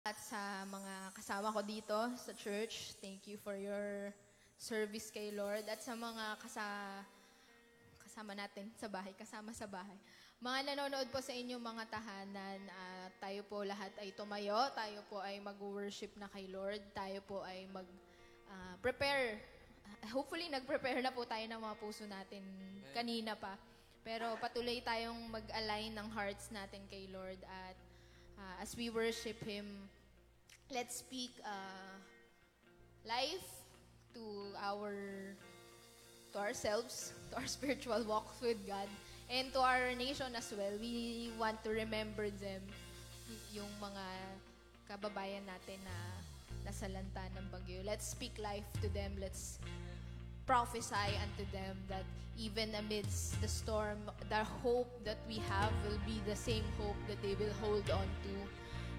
At sa mga kasama ko dito sa church, thank you for your service kay Lord. At sa mga kasa, kasama natin sa bahay, kasama sa bahay. Mga nanonood po sa inyong mga tahanan, ah, tayo po lahat ay tumayo, tayo po ay mag-worship na kay Lord, tayo po ay mag-prepare. hopefully, nag-prepare na po tayo ng mga puso natin kanina pa. Pero patuloy tayong mag-align ng hearts natin kay Lord at ah, as we worship Him, let's speak uh, life to our to ourselves, to our spiritual walks with God, and to our nation as well. We want to remember them, yung mga kababayan natin na nasa lanta ng bagyo. Let's speak life to them. Let's prophesy unto them that even amidst the storm, the hope that we have will be the same hope that they will hold on to.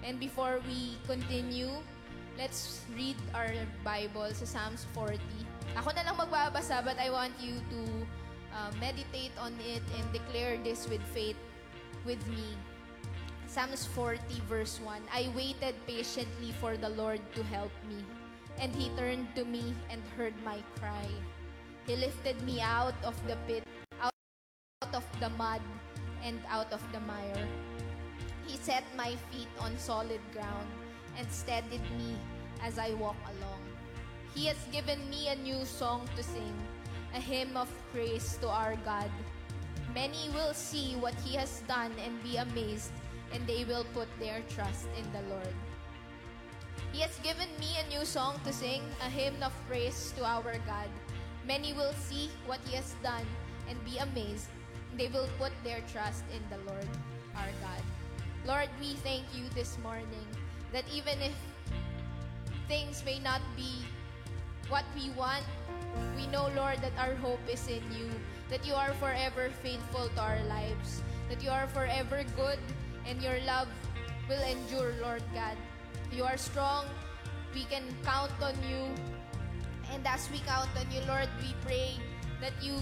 And before we continue, let's read our Bible sa Psalms 40. Ako na lang magbabasa, but I want you to uh, meditate on it and declare this with faith with me. Psalms 40 verse 1, I waited patiently for the Lord to help me, and He turned to me and heard my cry. He lifted me out of the pit, out of the mud, and out of the mire. He set my feet on solid ground and steadied me as I walk along. He has given me a new song to sing, a hymn of praise to our God. Many will see what He has done and be amazed, and they will put their trust in the Lord. He has given me a new song to sing, a hymn of praise to our God. Many will see what He has done and be amazed. They will put their trust in the Lord, our God. Lord, we thank you this morning that even if things may not be what we want, we know, Lord, that our hope is in you, that you are forever faithful to our lives, that you are forever good, and your love will endure, Lord God. You are strong. We can count on you. And as we count on you, Lord, we pray that you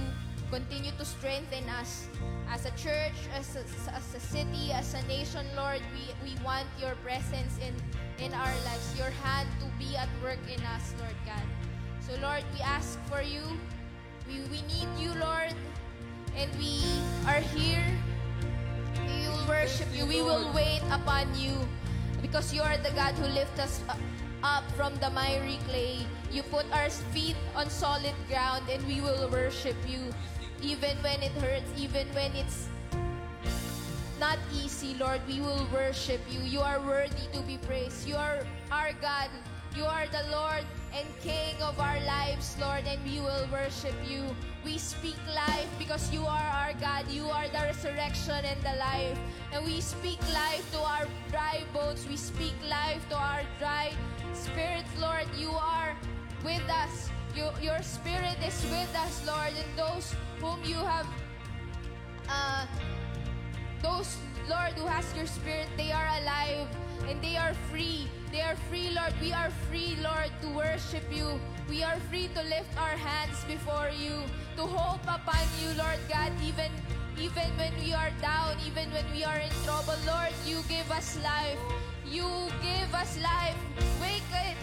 continue to strengthen us as a church, as a, as a city, as a nation, Lord. We, we want your presence in, in our lives, your hand to be at work in us, Lord God. So, Lord, we ask for you. We, we need you, Lord. And we are here. We will worship you. We will wait upon you. Because you are the God who lifts us up from the miry clay. You put our feet on solid ground and we will worship you. Even when it hurts, even when it's not easy, Lord, we will worship you. You are worthy to be praised. You are our God. You are the Lord and King of our lives, Lord, and we will worship you. We speak life because you are our God. You are the resurrection and the life. And we speak life to our dry bones. We speak life to our dry spirits, Lord. You are with us. You, your spirit is with us, Lord, and those whom you have uh, those, Lord, who has your spirit, they are alive and they are free. They are free, Lord. We are free, Lord, to worship you. We are free to lift our hands before you, to hope upon you, Lord God, even even when we are down, even when we are in trouble, Lord, you give us life. You give us life. Wake it,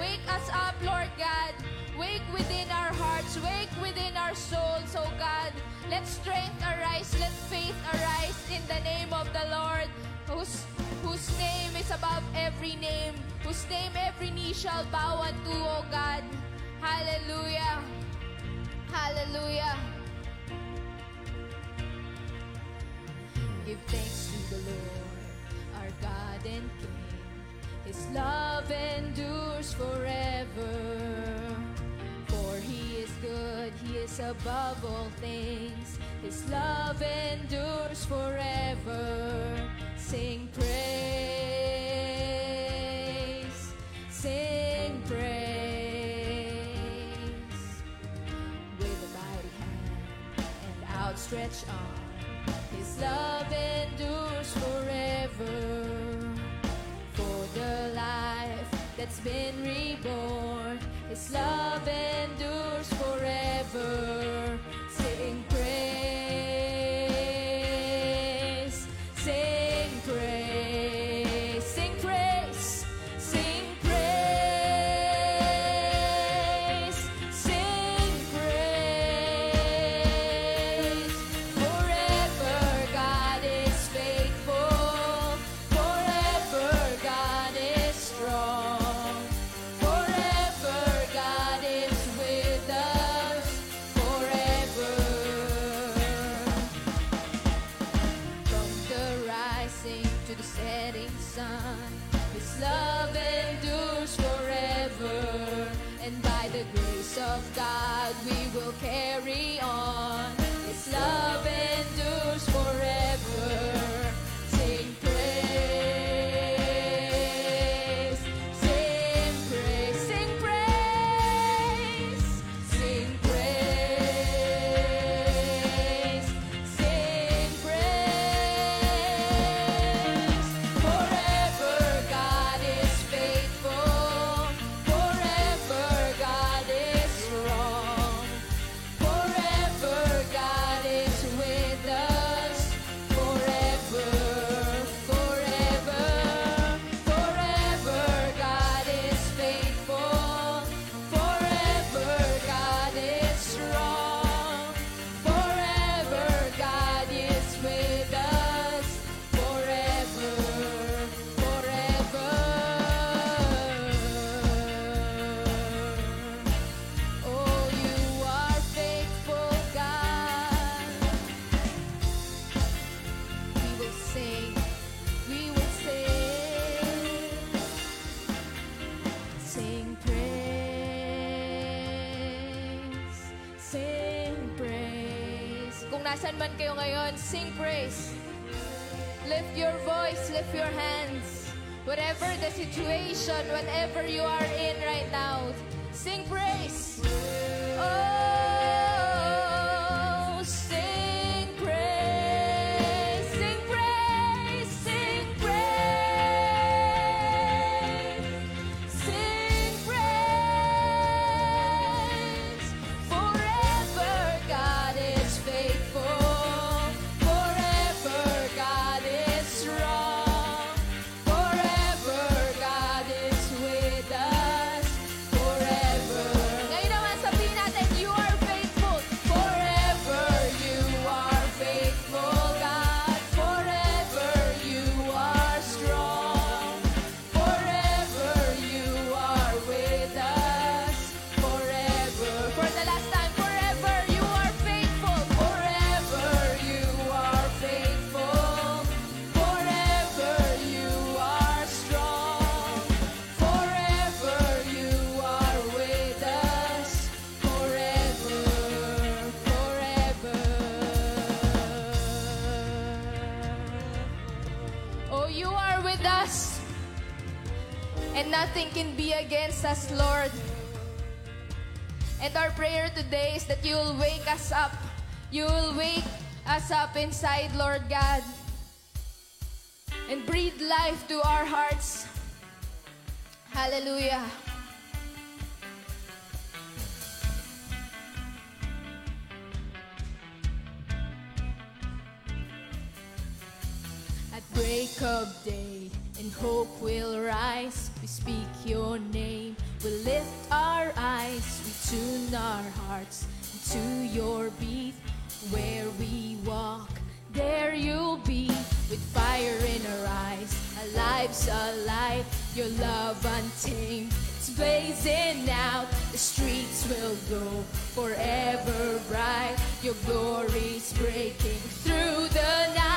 wake us up, Lord God. Wake within our hearts, wake within our souls, oh God. Let strength arise, let faith arise in the name of the Lord, whose, whose name is above every name, whose name every knee shall bow unto, oh God. Hallelujah. Hallelujah. Give thanks to the Lord, our God and King. His love endures forever. For he is good, he is above all things. His love endures forever. Sing praise, sing praise. With a mighty hand and outstretched arm, his love endures forever for the life that's been reborn. His love endures forever. saan man kayo ngayon, sing praise. Lift your voice, lift your hands. Whatever the situation, whatever you are in right now, sing praise. nothing can be against us, Lord. And our prayer today is that you will wake us up. You will wake us up inside, Lord God. And breathe life to our hearts. Hallelujah. At break of day, and hope will rise speak your name. We lift our eyes, we tune our hearts to your beat. Where we walk, there you'll be with fire in our eyes. Our lives alive, your love untamed. It's blazing out, the streets will go forever bright. Your glory's breaking through the night.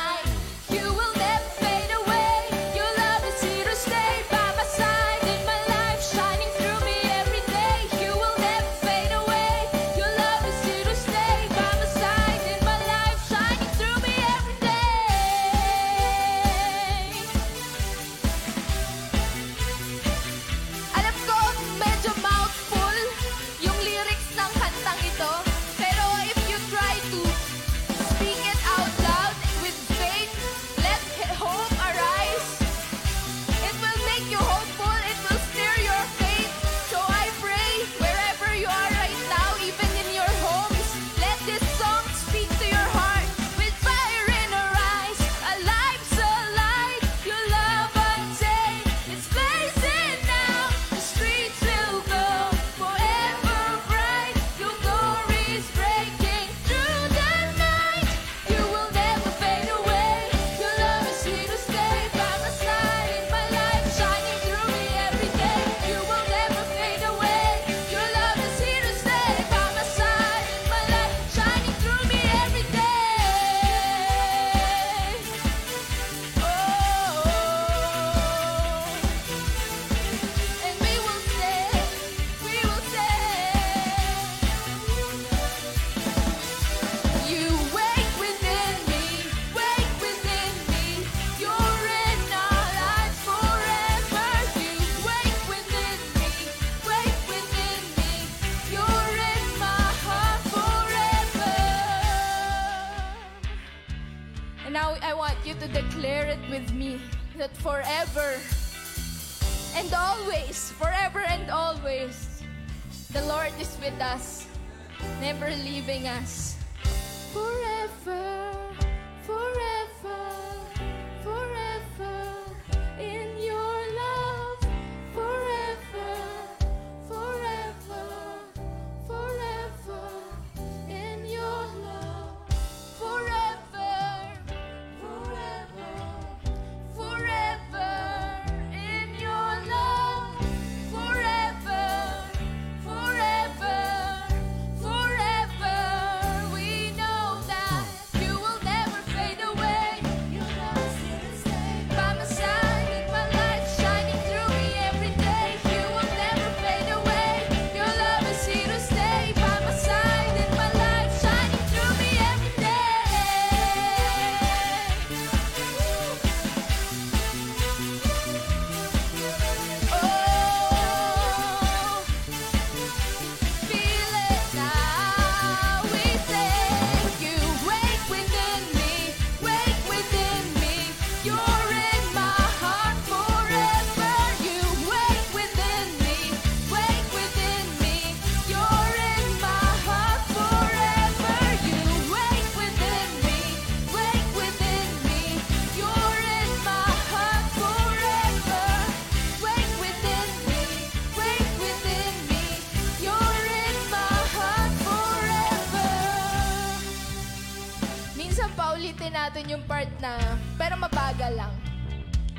Part na, pero mabagal lang.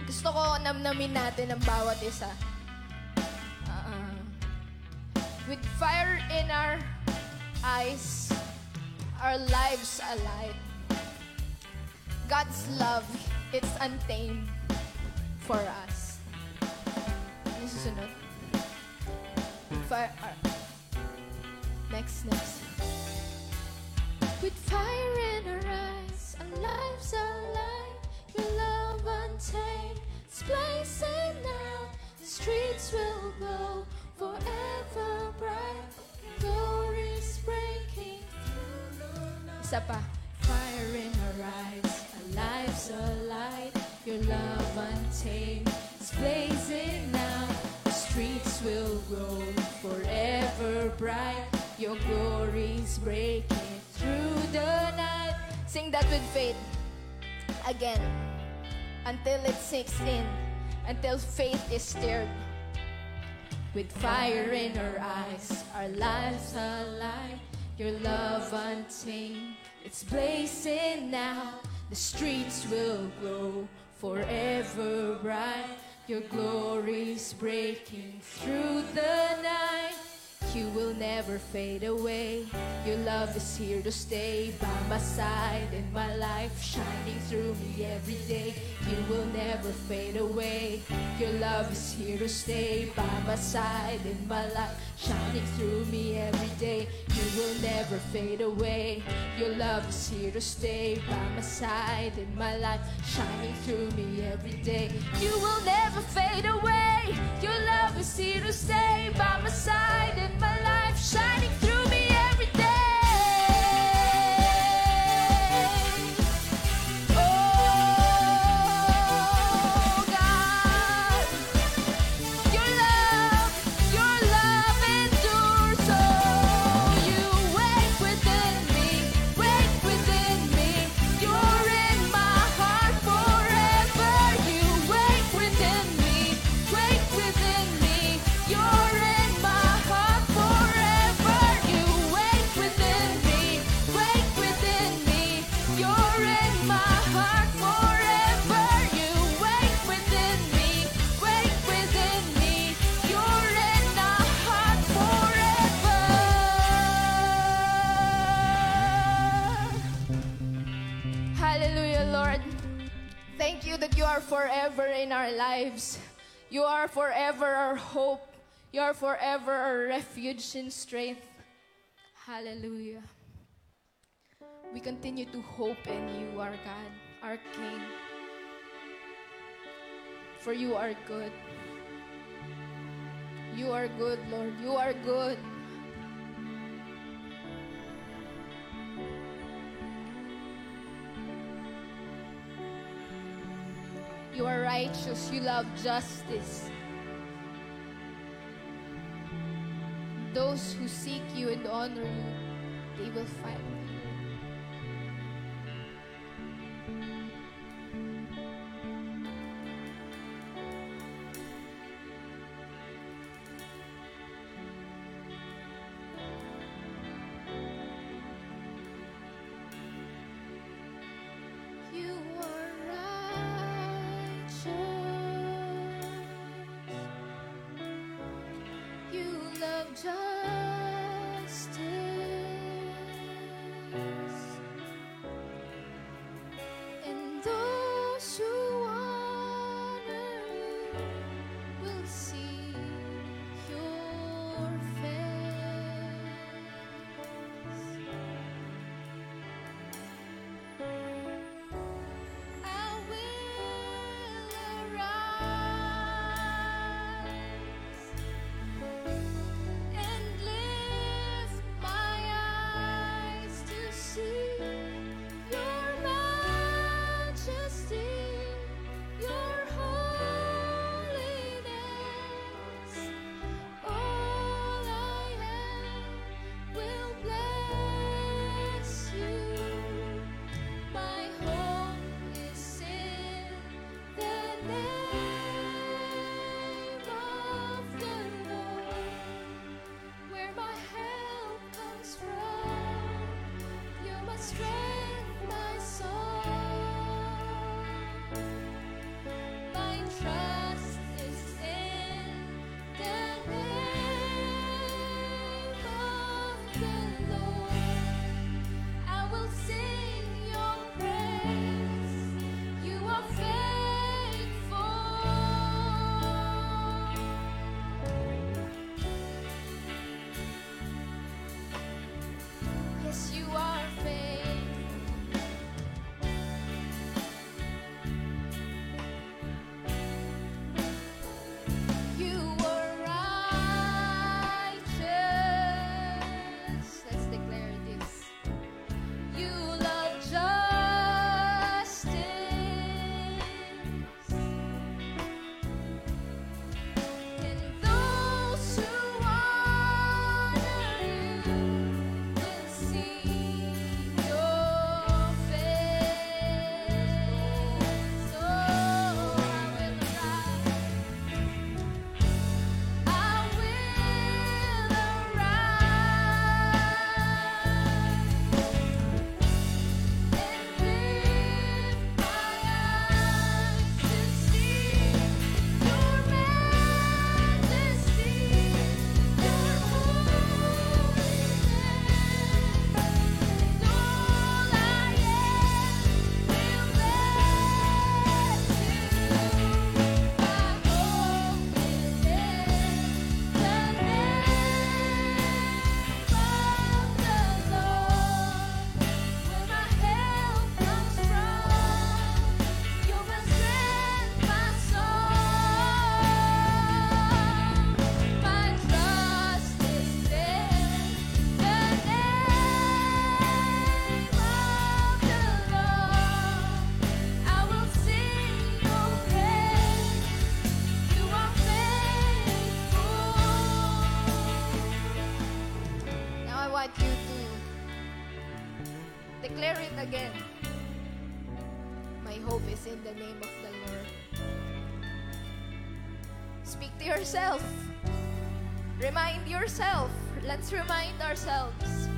Gusto ko namnamin natin ang bawat isa. Ah, with fire in our eyes, our lives alight. God's love, it's untamed With fire in our eyes, our lives alight. Your love untamed, it's blazing now. The streets will glow forever bright. Your glory's breaking through the night. You will never fade away. Your love is here to stay by my side in my life, shining through me every day. You will never fade away. Your love is here to stay by my side in my life, shining through me every day. You will never fade away. Your love is here to stay by my side in my life, shining through me every day. You will never fade away. Your love is here to stay by my side in my life, shining through forever in our lives. You are forever our hope. You are forever our refuge and strength. Hallelujah. We continue to hope in you, our God, our King. For you are good. You are good, Lord. You are good. You are righteous. You love justice. Those who seek you and honor you, they will find you. Yourself. Remind yourself. Let's remind ourselves.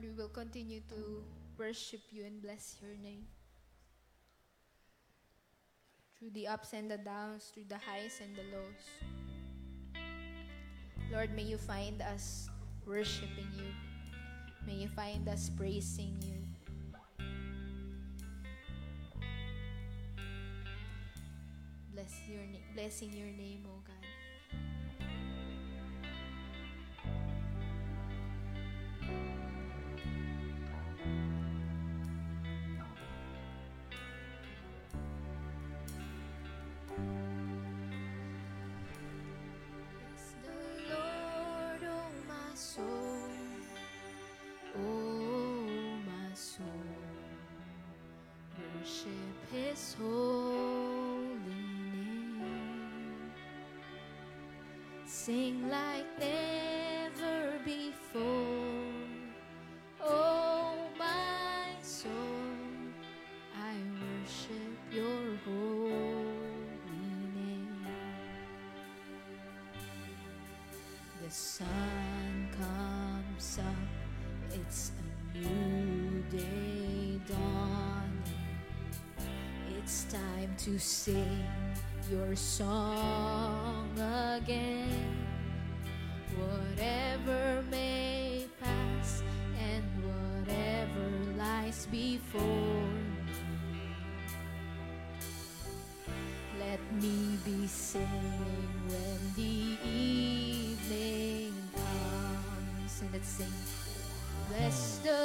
Lord, we will continue to worship you and bless your name. Through the ups and the downs, through the highs and the lows. Lord, may you find us worshiping you. May you find us praising you. Bless your na- blessing your name, O God. To sing your song again. Whatever may pass and whatever lies before. Let me be singing when the evening comes. And let's sing. Bless the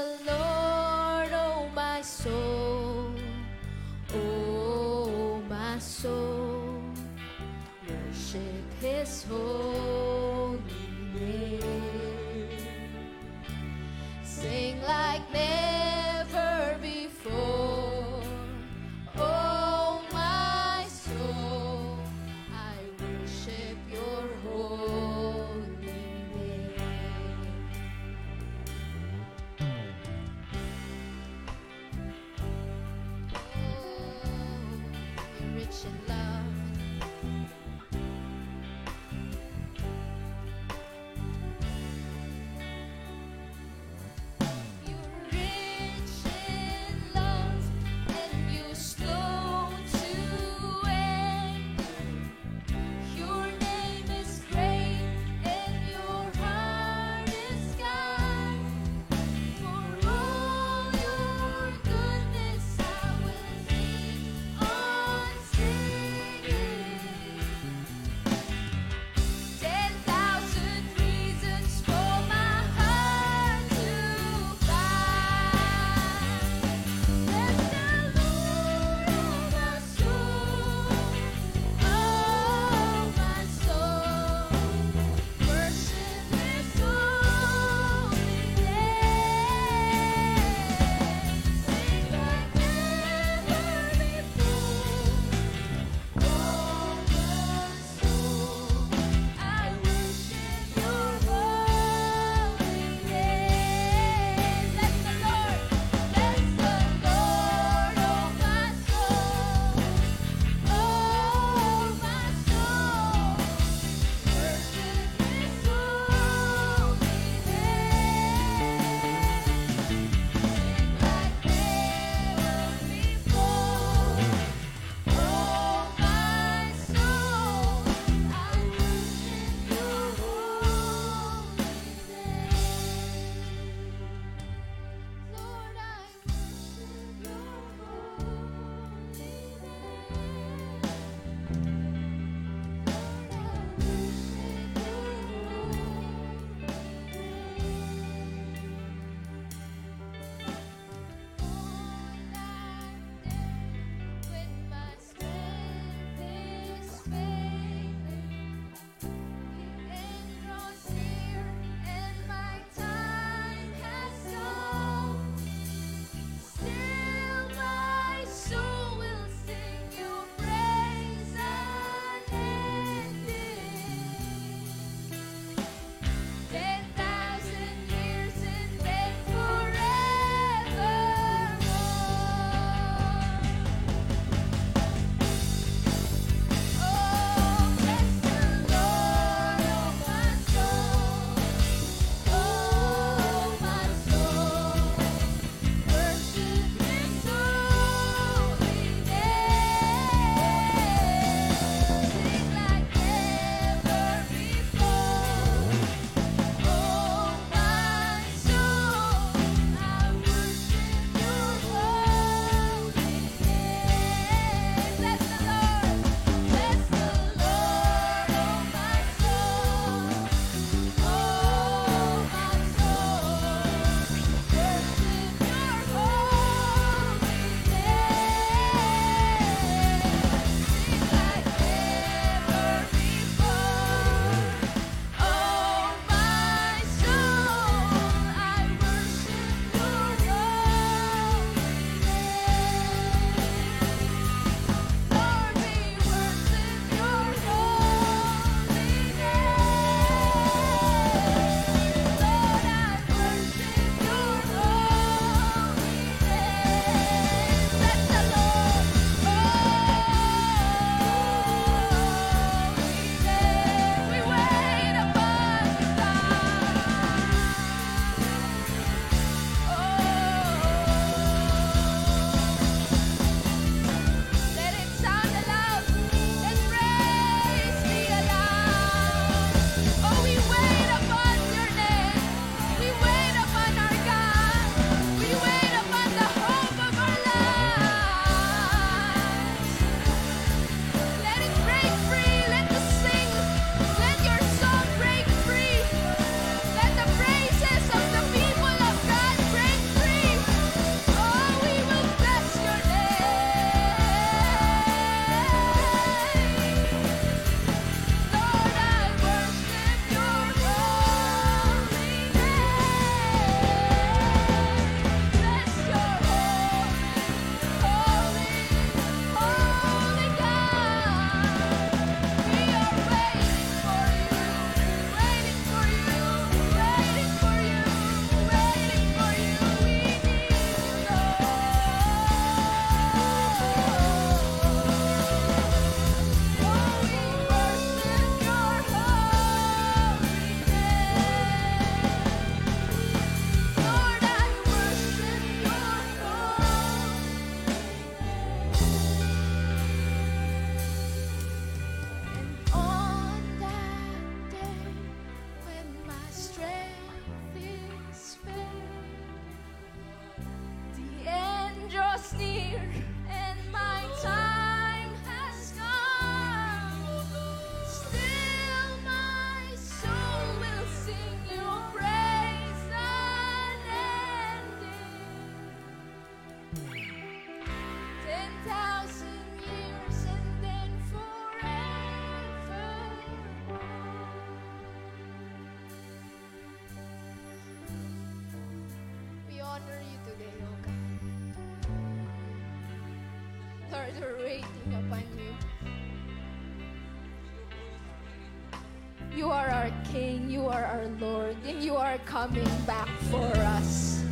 our King, you are our Lord, and you are coming back for us.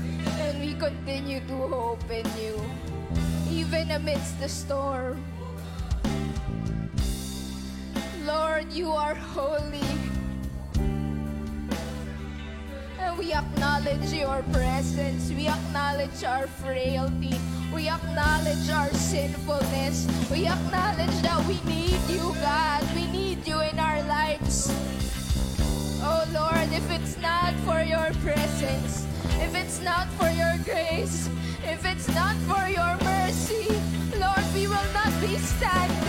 And we continue to hope in you, even amidst the storm. Lord, you are holy. And we acknowledge your presence. We acknowledge our frailty. We acknowledge our sinfulness. We acknowledge that we need you, God. We need you in our lives. Oh Lord, if it's not for your presence, if it's not for your grace, if it's not for your mercy, Lord, we will not be standing.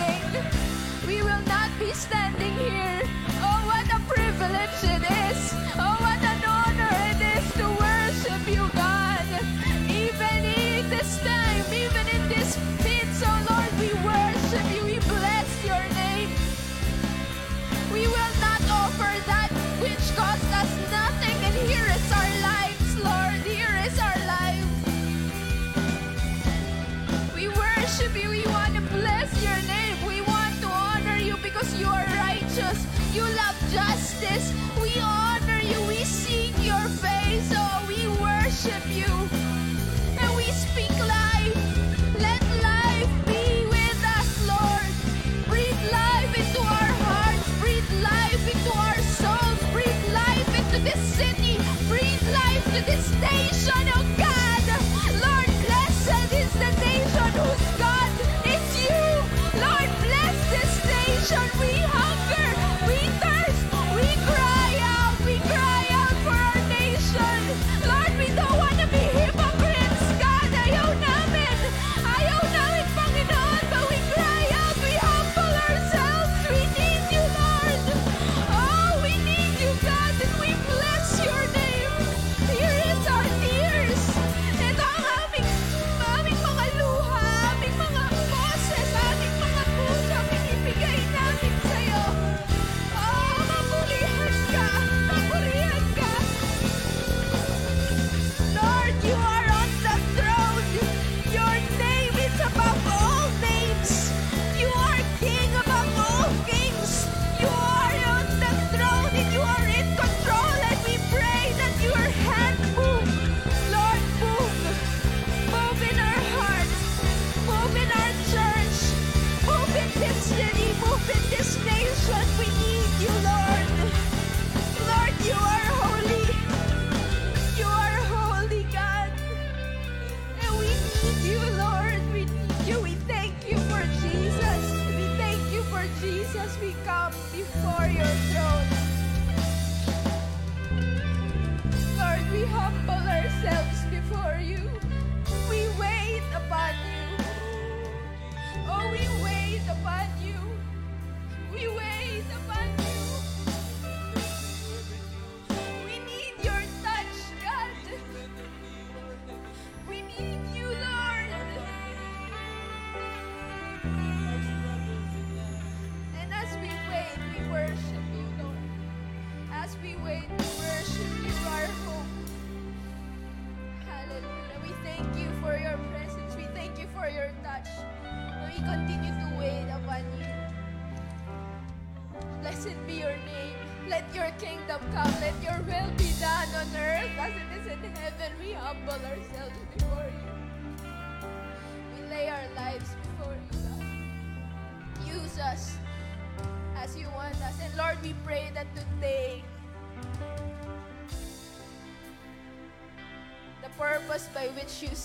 veces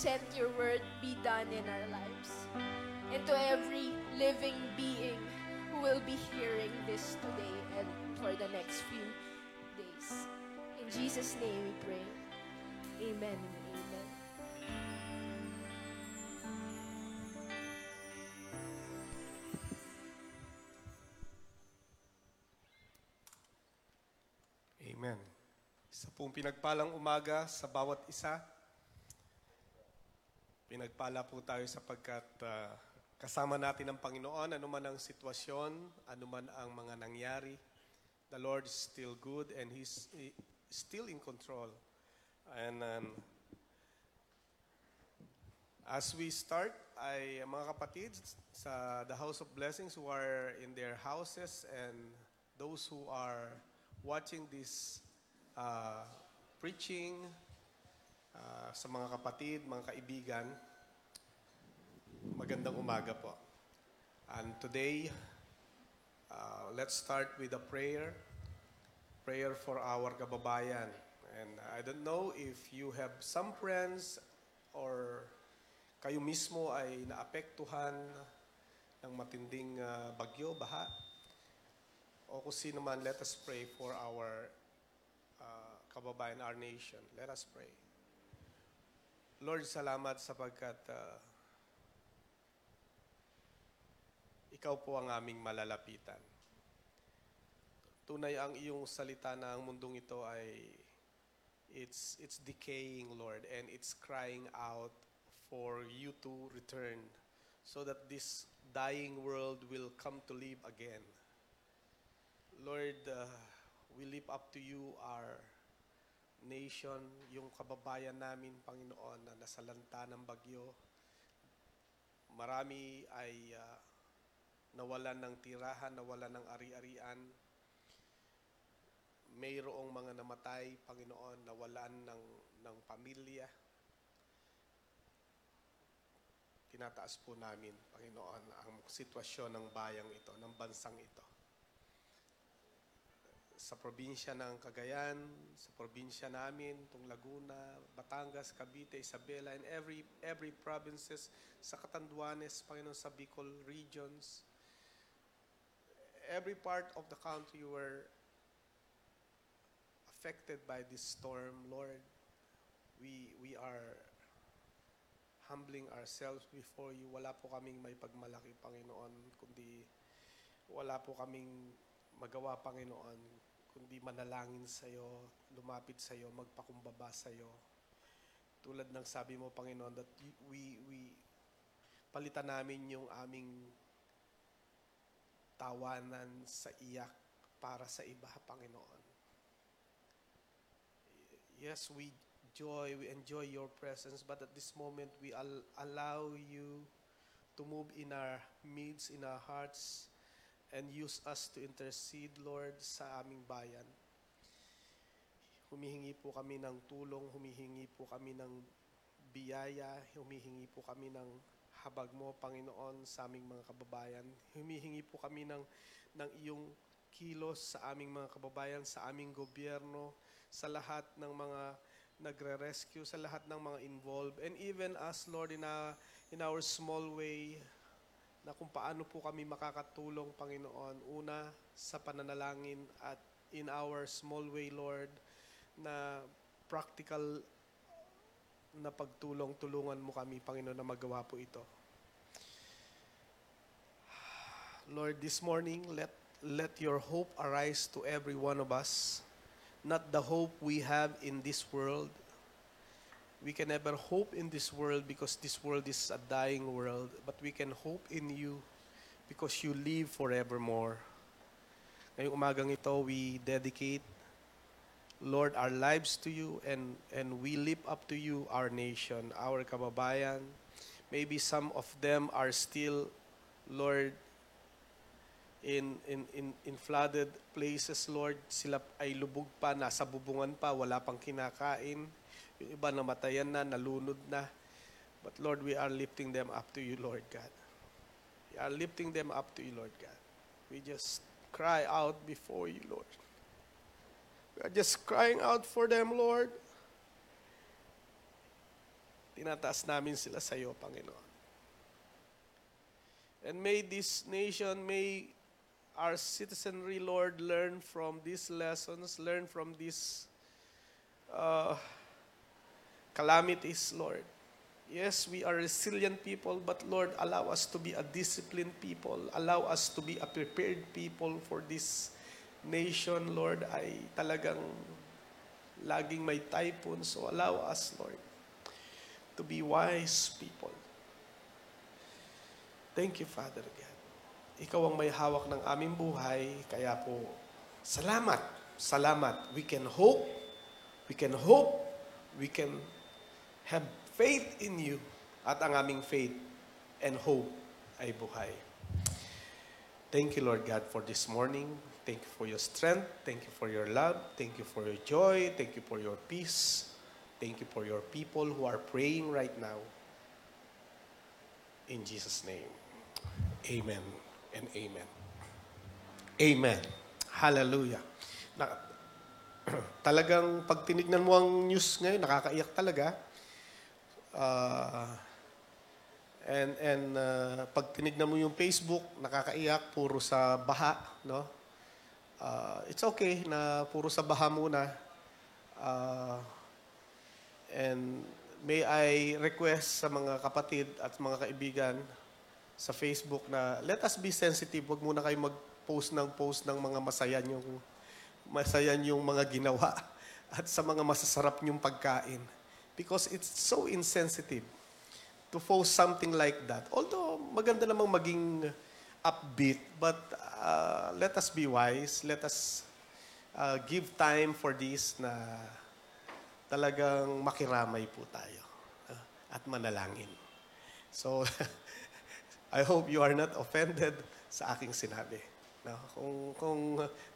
sent your word be done in our lives. And to every living being who will be hearing this today and for the next few days. In Jesus' name we pray. Amen amen. Amen. Pong pinagpalang umaga sa bawat isa. Pinagpala po tayo sapagkat uh, ah, kasama natin ang Panginoon, anuman ang sitwasyon, anuman ang mga nangyari. The Lord is still good and He's he, still in control. And um, as we start, ay mga kapatid sa the House of Blessings who are in their houses and those who are watching this uh, preaching, uh, sa mga kapatid, mga kaibigan, magandang umaga po. And today, uh, let's start with a prayer. Prayer for our kababayan. And I don't know if you have some friends or kayo mismo ay naapektuhan ng matinding uh, bagyo, baha. O kung sino man, let us pray for our uh, kababayan, our nation. Let us pray. Lord, salamat sapagkat uh, ikaw po ang aming malalapitan. Tunay ang iyong salita na ang mundong ito ay it's it's decaying, Lord, and it's crying out for you to return so that this dying world will come to live again. Lord, uh, we lift up to you our nation, yung kababayan namin, Panginoon, na nasalanta ng bagyo. Marami ay uh, nawalan ng tirahan, nawalan ng ari-arian. Mayroong mga namatay, Panginoon, nawalan ng, ng pamilya. Tinataas po namin, Panginoon, ang sitwasyon ng bayang ito, ng bansang ito. Sa probinsya ng Cagayan, sa probinsya namin, itong Laguna, Batangas, Cavite, Isabela, and every every provinces sa Catanduanes, Panginoon, sa Bicol regions, every part of the country were affected by this storm, Lord. We we are humbling ourselves before you. Wala po kaming may pagmalaki, Panginoon, kundi wala po kaming magawa, Panginoon, kundi manalangin sa iyo, lumapit sa iyo, magpakumbaba sa iyo. Tulad ng sabi mo, Panginoon, that we, we palitan namin yung aming tawanan sa iyak para sa iba, Panginoon. Yes, we joy, we enjoy your presence, but at this moment we al- allow you to move in our midst, in our hearts, and use us to intercede, Lord, sa aming bayan. Humihingi po kami ng tulong, humihingi po kami ng biyaya, humihingi po kami ng habag mo, Panginoon, sa aming mga kababayan. Humihingi po kami ng, ng iyong kilos sa aming mga kababayan, sa aming gobyerno, sa lahat ng mga nagre-rescue, sa lahat ng mga involved, and even us, Lord, in, a, in our small way, na kung paano po kami makakatulong, Panginoon, una sa pananalangin at in our small way, Lord, na practical na pagtulong, tulungan mo kami, Panginoon, na magawa po ito. Lord, this morning, let, let your hope arise to every one of us. Not the hope we have in this world. We can never hope in this world because this world is a dying world, but we can hope in you because you live forevermore. Ngayong umagang ito, we dedicate, Lord, our lives to you and, and we lift up to you our nation, our kababayan. Maybe some of them are still, Lord, in, in, in, in flooded places, Lord. Sila ay lubog pa, nasa bubungan pa, wala pang kinakain. Yung iba namatayan na, nalunod na. But Lord, we are lifting them up to you, Lord God. We are lifting them up to you, Lord God. We just cry out before you, Lord. We are just crying out for them, Lord. Tinataas namin sila sa iyo, Panginoon. And may this nation, may our citizenry, Lord, learn from these lessons, learn from these uh, calamities, Lord. Yes, we are resilient people, but Lord, allow us to be a disciplined people. Allow us to be a prepared people for this nation, Lord, ay talagang laging may typhoon. So allow us, Lord, to be wise people. Thank you, Father God. Ikaw ang may hawak ng aming buhay, kaya po, salamat, salamat. We can hope, we can hope, we can have faith in you at ang aming faith and hope ay buhay. Thank you, Lord God, for this morning. Thank you for your strength. Thank you for your love. Thank you for your joy. Thank you for your peace. Thank you for your people who are praying right now. In Jesus' name, amen and amen. Amen. Hallelujah. Na, talagang pag tinignan mo ang news ngayon, nakakaiyak talaga. Ah, and and ah, pag tinignan mo yung Facebook, nakakaiyak, puro sa baha, no? Ah, it's okay na puro sa baha muna. Ah, and may I request sa mga kapatid at mga kaibigan sa Facebook na let us be sensitive. Huwag muna kayo mag-post ng post ng mga masaya yung masaya yung mga ginawa at sa mga masasarap yung pagkain. Because it's so insensitive to post something like that. Although maganda namang maging upbeat, but uh, let us be wise. Let us uh, give time for this na talagang makiramay po tayo uh, at manalangin. So, I hope you are not offended sa aking sinabi. No? Kung, kung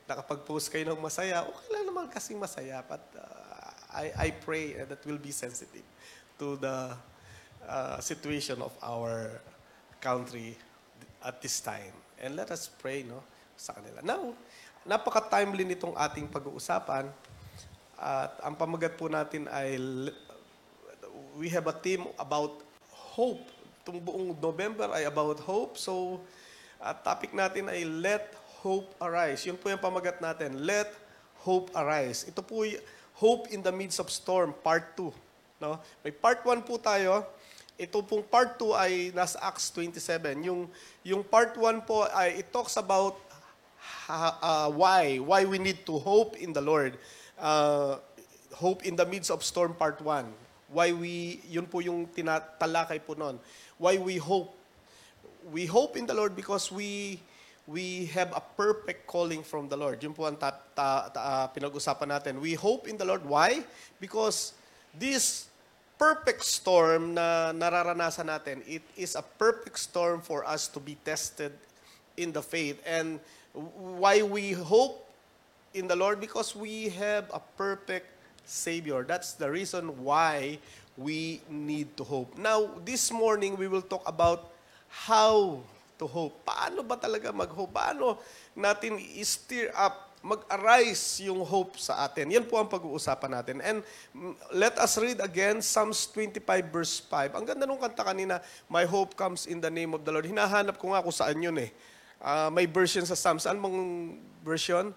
nakapag-post kayo ng masaya, okay lang naman kasing masaya. But uh, I, I pray that we'll be sensitive to the uh, situation of our country at this time. And let us pray no, sa kanila. Now, napaka-timely nitong ating pag-uusapan. At ang pamagat po natin ay we have a theme about hope. Itong buong November ay about hope. So, at topic natin ay Let Hope Arise. Yun po yung pamagat natin. Let Hope Arise. Ito po Hope in the Midst of Storm, Part 2. No? May Part 1 po tayo. Ito pong Part 2 ay nasa Acts 27. Yung, yung Part 1 po ay it talks about uh, why why we need to hope in the Lord. Uh, hope in the midst of storm part 1. Why we yun po yung tinatalakay po noon. Why we hope. We hope in the Lord because we we have a perfect calling from the Lord. Yun po ang ta- ta- ta- uh, pinag-usapan natin. We hope in the Lord. Why? Because this perfect storm na nararanasan natin, it is a perfect storm for us to be tested in the faith. And why we hope in the Lord? Because we have a perfect Savior. That's the reason why we need to hope. Now, this morning, we will talk about how to hope. Paano ba talaga mag-hope? Paano natin i-steer up, mag-arise yung hope sa atin? Yan po ang pag-uusapan natin. And mm, let us read again Psalms 25 verse 5. Ang ganda nung kanta kanina, My hope comes in the name of the Lord. Hinahanap ko nga kung saan yun eh. Ah, may version sa Psalms. Ano bang version?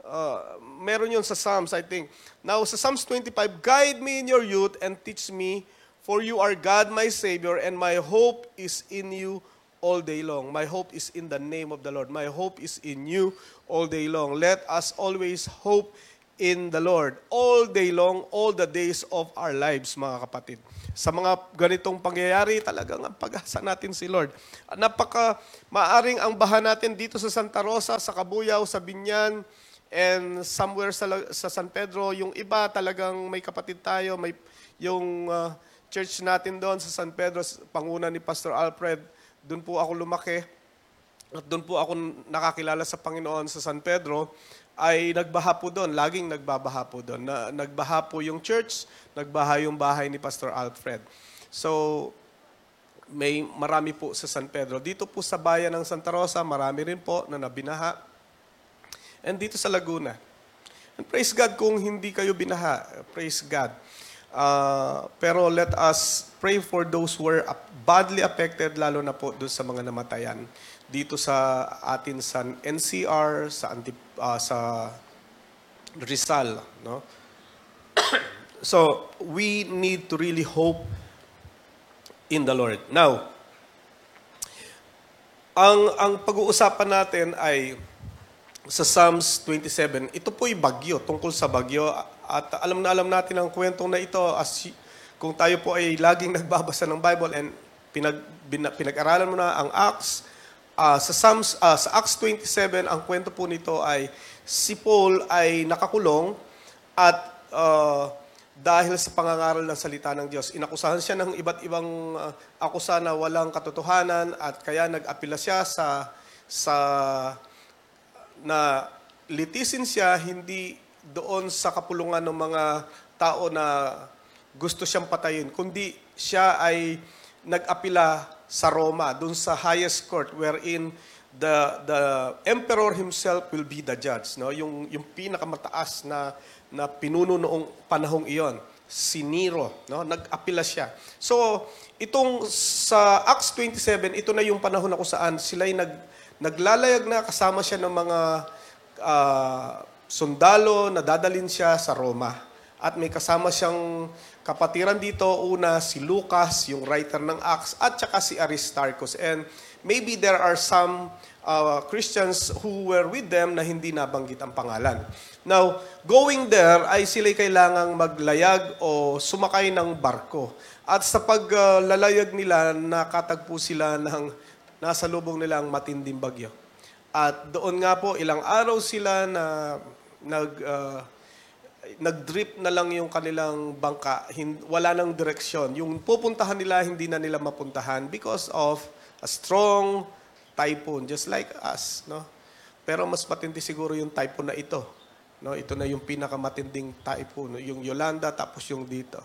Uh, meron yun sa Psalms, I think. Now, sa Psalms 25, Guide me in your youth and teach me, for you are God my Savior, and my hope is in you all day long. My hope is in the name of the Lord. My hope is in you all day long. Let us always hope in the Lord all day long, all the days of our lives, mga kapatid. Sa mga ganitong pangyayari, talagang ang pag-asa natin si Lord. Napaka maaring ang baha natin dito sa Santa Rosa, sa Kabuyaw, sa Binyan, and somewhere sa, sa San Pedro, yung iba talagang may kapatid tayo, may yung uh, church natin doon sa San Pedro, panguna ni Pastor Alfred, doon po ako lumaki. At doon po ako nakakilala sa Panginoon sa San Pedro, ay nagbaha po doon. Laging nagbabaha po doon. Na, nagbaha po yung church, nagbaha yung bahay ni Pastor Alfred. So, may marami po sa San Pedro. Dito po sa bayan ng Santa Rosa, marami rin po na nabinaha. And dito sa Laguna. And praise God kung hindi kayo binaha. Praise God. Uh, pero let us pray for those who up- badly affected, lalo na po doon sa mga namatayan. Dito sa atin sa NCR, sa, Antip, uh, sa Rizal. No? so, we need to really hope in the Lord. Now, ang ang pag-uusapan natin ay sa Psalms 27. Ito po'y bagyo, tungkol sa bagyo. At alam na alam natin ang kwentong na ito as kung tayo po ay laging nagbabasa ng Bible and pinag, pinag-aralan mo na ang Acts, ah, sa Psalms, ah, sa Acts 27, ang kwento po nito ay si Paul ay nakakulong at ah, dahil sa pangangaral ng salita ng Diyos. Inakusahan siya ng iba't ibang uh, akusa na walang katotohanan at kaya nag-apila siya sa sa na litisin siya hindi doon sa kapulungan ng mga tao na gusto siyang patayin, kundi siya ay nag-apila sa Roma, doon sa highest court wherein the the emperor himself will be the judge, no? Yung yung pinakamataas na na pinuno noong panahong iyon, si Nero, no? Nag-apila siya. So, itong sa Acts 27, ito na yung panahon na kung saan sila ay nag naglalayag na kasama siya ng mga ah, sundalo na dadalin siya sa Roma. At may kasama siyang kapatiran dito. Una, si Lucas, yung writer ng Acts, at saka si Aristarchus. And maybe there are some uh, Christians who were with them na hindi nabanggit ang pangalan. Now, going there ay sila'y kailangang maglayag o sumakay ng barko. At sa paglalayag nila, nakatagpo sila ng nasa lubong nilang matinding bagyo. At doon nga po, ilang araw sila na nag, uh, nag-drip na lang yung kanilang bangka. Hin- wala nang direksyon. Yung pupuntahan nila, hindi na nila mapuntahan because of a strong typhoon, just like us. No? Pero mas matindi siguro yung typhoon na ito. No? Ito na yung pinakamatinding typhoon. Yung Yolanda, tapos yung dito.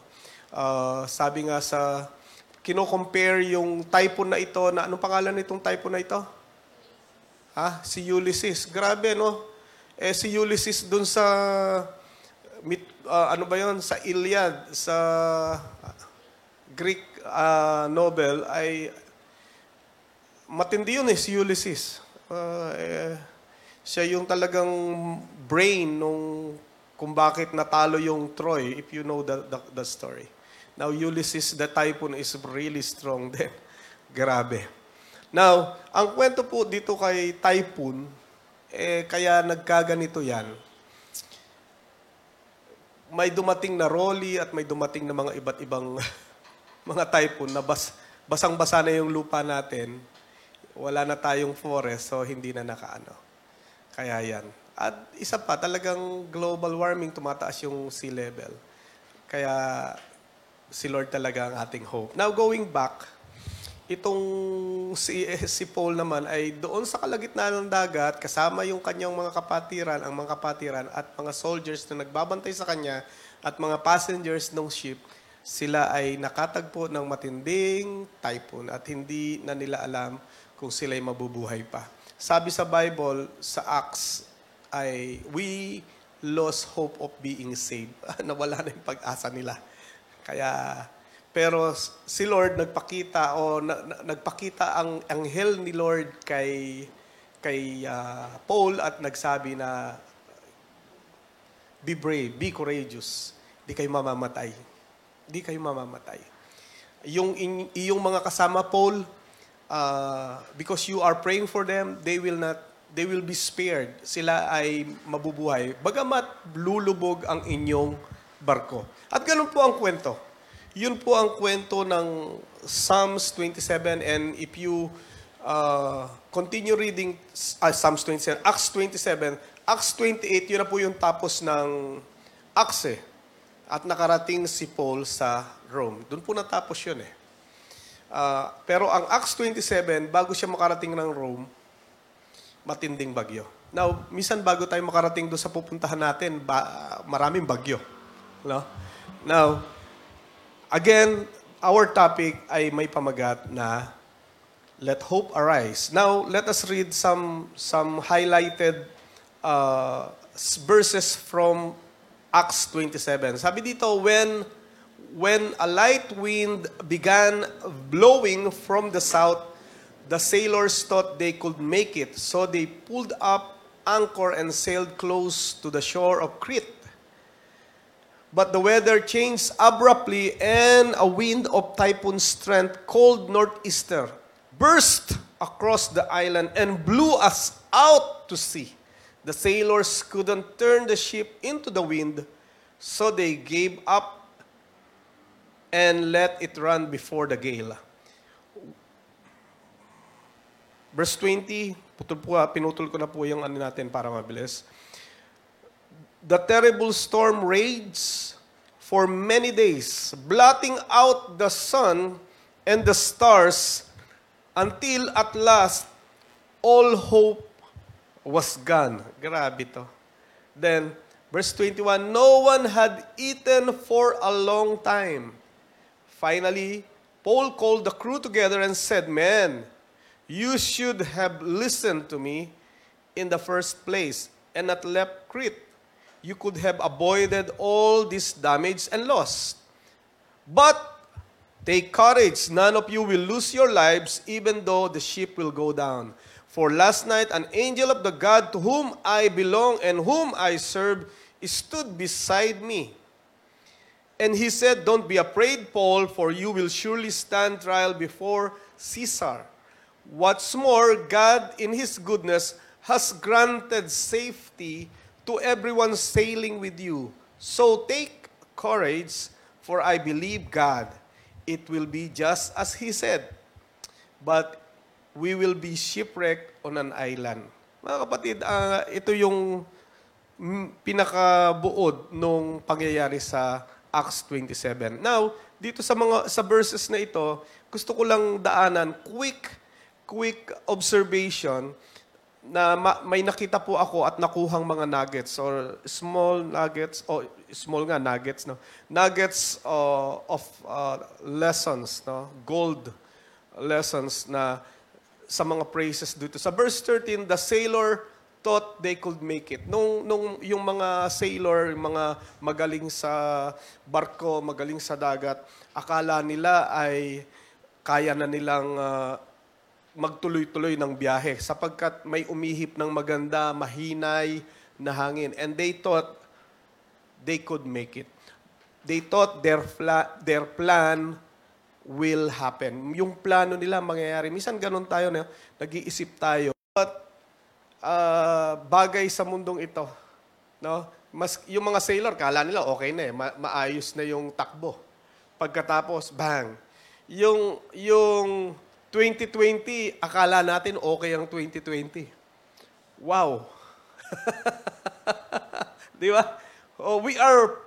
Uh, sabi nga sa, kino-compare yung typhoon na ito, na anong pangalan nitong typhoon na ito? Ha? Si Ulysses. Grabe, no? Eh, si Ulysses dun sa, mit, ah, ano ba yon Sa Iliad, sa Greek ah, novel, ay matindi yun eh, si Ulysses. Ah, eh, siya yung talagang brain nung kung bakit natalo yung Troy, if you know the, the, the story. Now, Ulysses, the typhoon is really strong din. Grabe. Now, ang kwento po dito kay Typhoon, eh, kaya nagkaganito yan. May dumating na Rolly at may dumating na mga iba't ibang mga typhoon na bas, basang-basa na yung lupa natin. Wala na tayong forest, so hindi na nakaano. Kaya yan. At isa pa, talagang global warming, tumataas yung sea level. Kaya si Lord talaga ang ating hope. Now, going back, itong si, si Paul naman ay doon sa kalagitnaan ng dagat, kasama yung kanyang mga kapatiran, ang mga kapatiran at mga soldiers na nagbabantay sa kanya at mga passengers ng ship, sila ay nakatagpo ng matinding typhoon at hindi na nila alam kung sila'y mabubuhay pa. Sabi sa Bible, sa Acts, ay we lost hope of being saved. Nawala na yung pag-asa nila. Kaya, pero si Lord nagpakita o na, na- nagpakita ang anghel ni Lord kay kay ah, Paul at nagsabi na be brave, be courageous. Di kayo mamamatay. Di kayo mamamatay. Yung iyong mga kasama Paul ah, because you are praying for them, they will not they will be spared. Sila ay mabubuhay. Bagamat lulubog ang inyong barko. At ganun po ang kwento. Yun po ang kwento ng Psalms 27 and if you uh, continue reading uh, Psalms 27, Acts 27, Acts 28, yun na po yung tapos ng Acts eh. At nakarating si Paul sa Rome. Doon po natapos yun eh. Ah, pero ang Acts 27, bago siya makarating ng Rome, matinding bagyo. Now, minsan bago tayo makarating doon sa pupuntahan natin, ba, maraming bagyo. No? Now, again, our topic ay may pamagat na let hope arise. Now, let us read some some highlighted uh, verses from Acts 27. Sabi dito, when when a light wind began blowing from the south, the sailors thought they could make it, so they pulled up anchor and sailed close to the shore of Crete. But the weather changed abruptly, and a wind of typhoon strength, cold northeaster, burst across the island and blew us out to sea. The sailors couldn't turn the ship into the wind, so they gave up and let it run before the gale. Verse 20, putol po, pinutol ko na po yung ano natin para mabilis. The terrible storm raged for many days, blotting out the sun and the stars until at last all hope was gone. Grabe to. Then, verse 21, no one had eaten for a long time. Finally, Paul called the crew together and said, Men, you should have listened to me in the first place and not left Crete. You could have avoided all this damage and loss. But take courage, none of you will lose your lives, even though the ship will go down. For last night, an angel of the God to whom I belong and whom I serve stood beside me. And he said, Don't be afraid, Paul, for you will surely stand trial before Caesar. What's more, God, in his goodness, has granted safety to everyone sailing with you. So take courage, for I believe God. It will be just as he said. But we will be shipwrecked on an island. Mga kapatid, ah, ito yung pinakabuod nung pangyayari sa Acts 27. Now, dito sa mga sa verses na ito, gusto ko lang daanan quick quick observation na ma- may nakita po ako at nakuhang mga nuggets or small nuggets o small nga nuggets no? Nuggets uh, of uh, lessons no? Gold lessons na sa mga praises dito. Sa verse 13 the sailor thought they could make it. Nung nung yung mga sailor yung mga magaling sa barko magaling sa dagat akala nila ay kaya na nilang uh, magtuloy-tuloy ng biyahe sapagkat may umihip ng maganda, mahinay na hangin. And they thought they could make it. They thought their, fla- their plan will happen. Yung plano nila mangyayari. Minsan ganun tayo, na, nag-iisip tayo. But ah, bagay sa mundong ito, no? Mas, yung mga sailor, kala nila okay na eh, ma- maayos na yung takbo. Pagkatapos, bang. Yung, yung 2020, akala natin okay ang 2020. Wow. Di ba? Oh, we are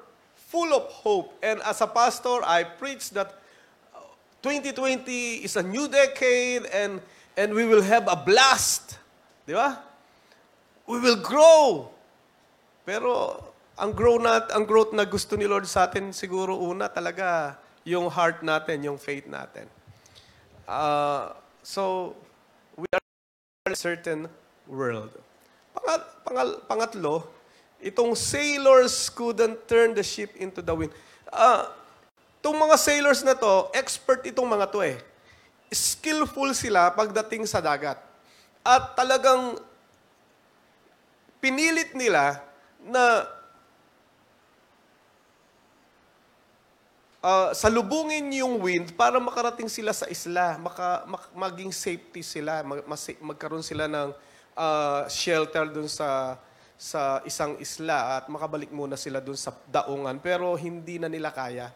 full of hope. And as a pastor, I preach that 2020 is a new decade and and we will have a blast. Di ba? We will grow. Pero ang grow na ang growth na gusto ni Lord sa atin siguro una talaga yung heart natin, yung faith natin. Uh, so, we are in a certain world. Pangat, pangal, pangatlo, itong sailors couldn't turn the ship into the wind. Ah, itong mga sailors na to, expert itong mga to eh. Skillful sila pagdating sa dagat. At talagang pinilit nila na uh, salubungin yung wind para makarating sila sa isla, maka, mak- maging safety sila, mag, mas- magkaroon sila ng uh, shelter dun sa sa isang isla at makabalik muna sila dun sa daungan pero hindi na nila kaya.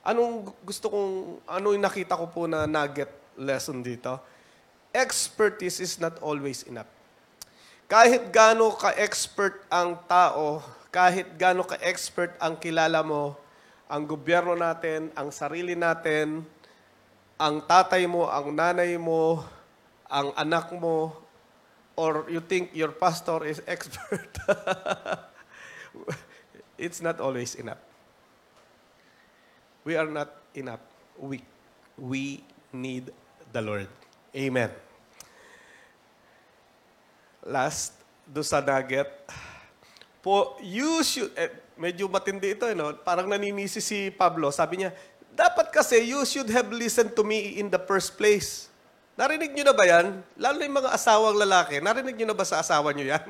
Anong gu- gusto kong ano yung nakita ko po na nugget lesson dito? Expertise is not always enough. Kahit gaano ka-expert ang tao, kahit gaano ka-expert ang kilala mo, ang gobyerno natin, ang sarili natin, ang tatay mo, ang nanay mo, ang anak mo, or you think your pastor is expert, it's not always enough. We are not enough. We, we need the Lord. Amen. Last, do sa nugget. Po, you should, eh, medyo matindi ito, eh, no? parang naninisi si Pablo. Sabi niya, dapat kasi you should have listened to me in the first place. Narinig niyo na ba yan? Lalo yung mga asawang lalaki, narinig niyo na ba sa asawa niyo yan?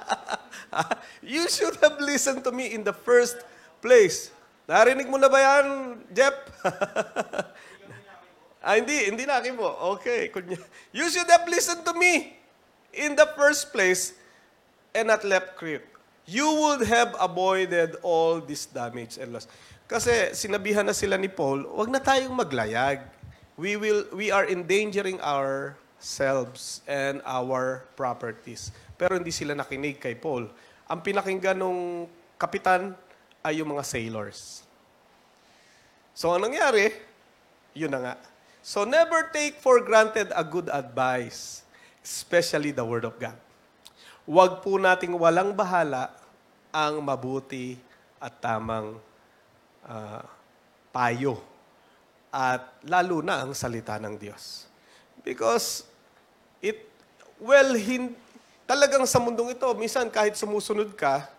you should have listened to me in the first place. Narinig mo na ba yan, Jeff? ah, hindi, hindi na akin mo. Okay. You should have listened to me in the first place and not left Crete. You would have avoided all this damage and loss. Kasi sinabihan na sila ni Paul, wag na tayong maglayag. We will we are endangering ourselves and our properties. Pero hindi sila nakinig kay Paul. Ang pinakinggan ng kapitan ay yung mga sailors. So, ang nangyari, yun na nga. So, never take for granted a good advice, especially the Word of God. Huwag po nating walang bahala ang mabuti at tamang ah, payo at lalo na ang salita ng Diyos. Because it, well, hin, talagang sa mundong ito, minsan kahit sumusunod ka,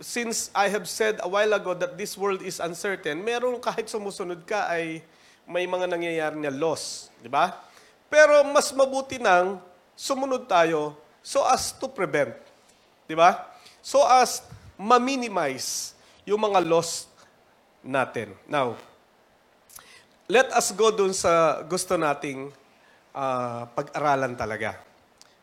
since I have said a while ago that this world is uncertain, meron kahit sumusunod ka ay may mga nangyayari na loss, di ba? Pero mas mabuti nang sumunod tayo so as to prevent, di ba? So as ma-minimize yung mga loss natin. Now, let us go dun sa gusto nating ah, pag-aralan talaga.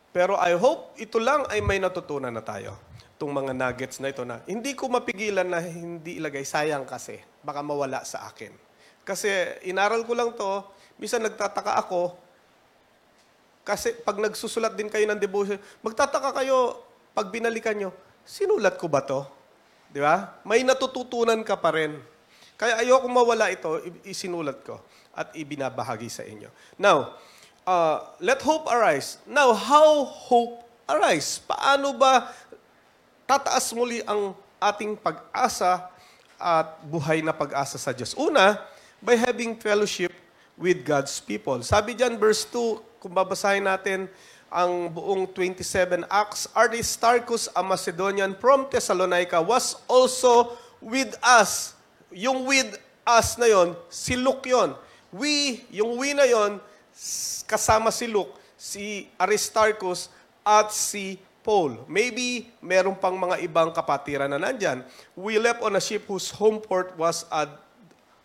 Pero I hope ito lang ay may natutunan na tayo. Itong mga nuggets na ito na hindi ko mapigilan na hindi ilagay. Sayang kasi. Baka mawala sa akin. Kasi inaral ko lang to, minsan nagtataka ako, kasi pag nagsusulat din kayo ng devotion, magtataka kayo pag binalikan nyo, sinulat ko ba to? Di ba? May natututunan ka pa rin. Kaya ayoko mawala ito, isinulat ko at ibinabahagi sa inyo. Now, uh, let hope arise. Now, how hope arise? Paano ba tataas muli ang ating pag-asa at buhay na pag-asa sa Diyos? Una, by having fellowship with God's people. Sabi diyan verse 2, kung babasahin natin ang buong 27 Acts, Aristarchus, a Macedonian from Thessalonica, was also with us. Yung with us na yon, si Luke yon. We, yung we na yon, kasama si Luke, si Aristarchus, at si Paul. Maybe meron pang mga ibang kapatiran na nandyan. We left on a ship whose home port was at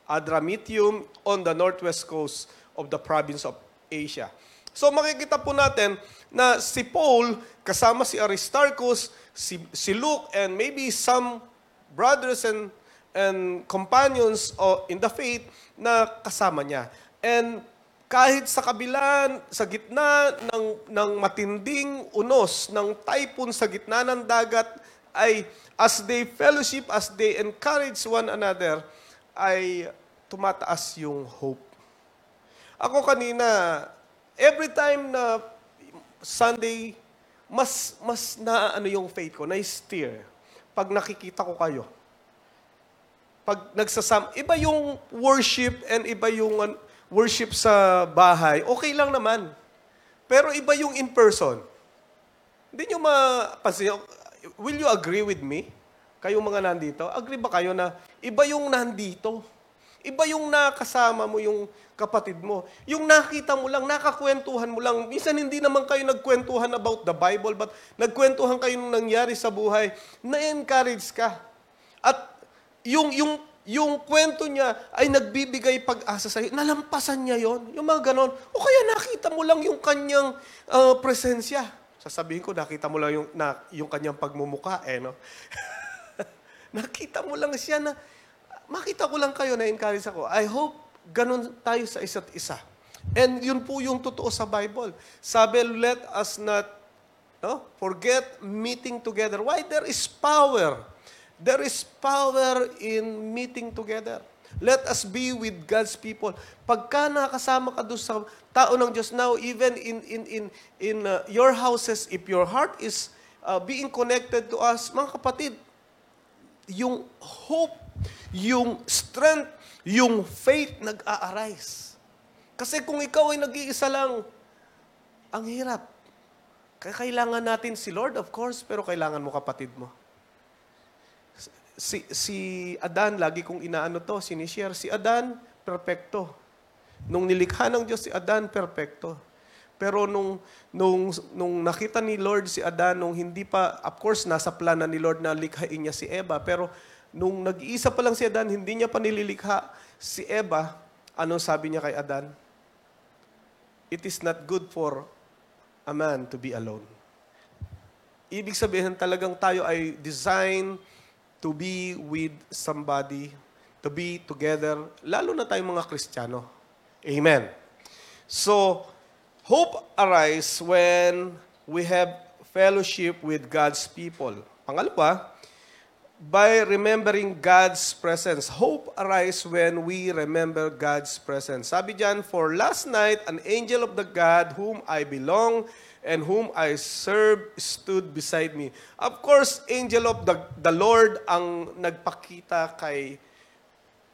Adramitium on the northwest coast of the province of Asia. So makikita po natin na si Paul kasama si Aristarchus, si, si Luke, and maybe some brothers and and companions o in the faith na kasama niya. And kahit sa kabila, sa gitna ng, ng matinding unos, ng typhoon sa gitna ng dagat, ay as they fellowship, as they encourage one another, ay tumataas yung hope. Ako kanina, every time na Sunday, mas mas na ano yung faith ko, na steer pag nakikita ko kayo. Pag nagsasam, iba yung worship and iba yung worship sa bahay, okay lang naman. Pero iba yung in person. Hindi nyo mapansin, will you agree with me? Kayong mga nandito, agree ba kayo na iba yung nandito? Iba yung nakasama mo yung kapatid mo. Yung nakita mo lang, nakakwentuhan mo lang. Minsan hindi naman kayo nagkwentuhan about the Bible, but nagkwentuhan kayo nung nangyari sa buhay, na-encourage ka. At yung, yung, yung kwento niya ay nagbibigay pag-asa sa'yo. Nalampasan niya yon Yung mga ganon. O kaya nakita mo lang yung kanyang ah, presensya. Sasabihin ko, nakita mo lang yung, na, yung kanyang pagmumuka, eh, no? nakita mo lang siya na, makita ko lang kayo na encourage ako. I hope ganun tayo sa isa't isa. And yun po yung totoo sa Bible. Sabi, let us not no, forget meeting together. Why? There is power. There is power in meeting together. Let us be with God's people. Pagka nakasama ka doon sa tao ng Diyos now, even in in in in uh, your houses, if your heart is uh, being connected to us, mga kapatid, yung hope, yung strength, yung faith nag-a-arise. Kasi kung ikaw ay nag-iisa lang, ang hirap. Kaya kailangan natin si Lord, of course, pero kailangan mo kapatid mo. Si, si Adan, lagi kong inaano to, sinishare. Si Adan, perfecto. Nung nilikha ng Diyos si Adan, perfecto. Pero nung, nung, nung nakita ni Lord si Adan, nung hindi pa, of course, nasa plana ni Lord na likhain niya si Eva, pero nung nag-iisa pa lang si Adan, hindi niya pa nililikha si Eva, anong sabi niya kay Adan? It is not good for a man to be alone. Ibig sabihin talagang tayo ay designed to be with somebody, to be together, lalo na tayong mga Kristiyano. Amen. So, hope arise when we have fellowship with God's people. Pangalawa, by remembering God's presence. Hope arise when we remember God's presence. Sabi diyan, for last night, an angel of the God whom I belong and whom I serve stood beside me. Of course, angel of the, the Lord ang nagpakita kay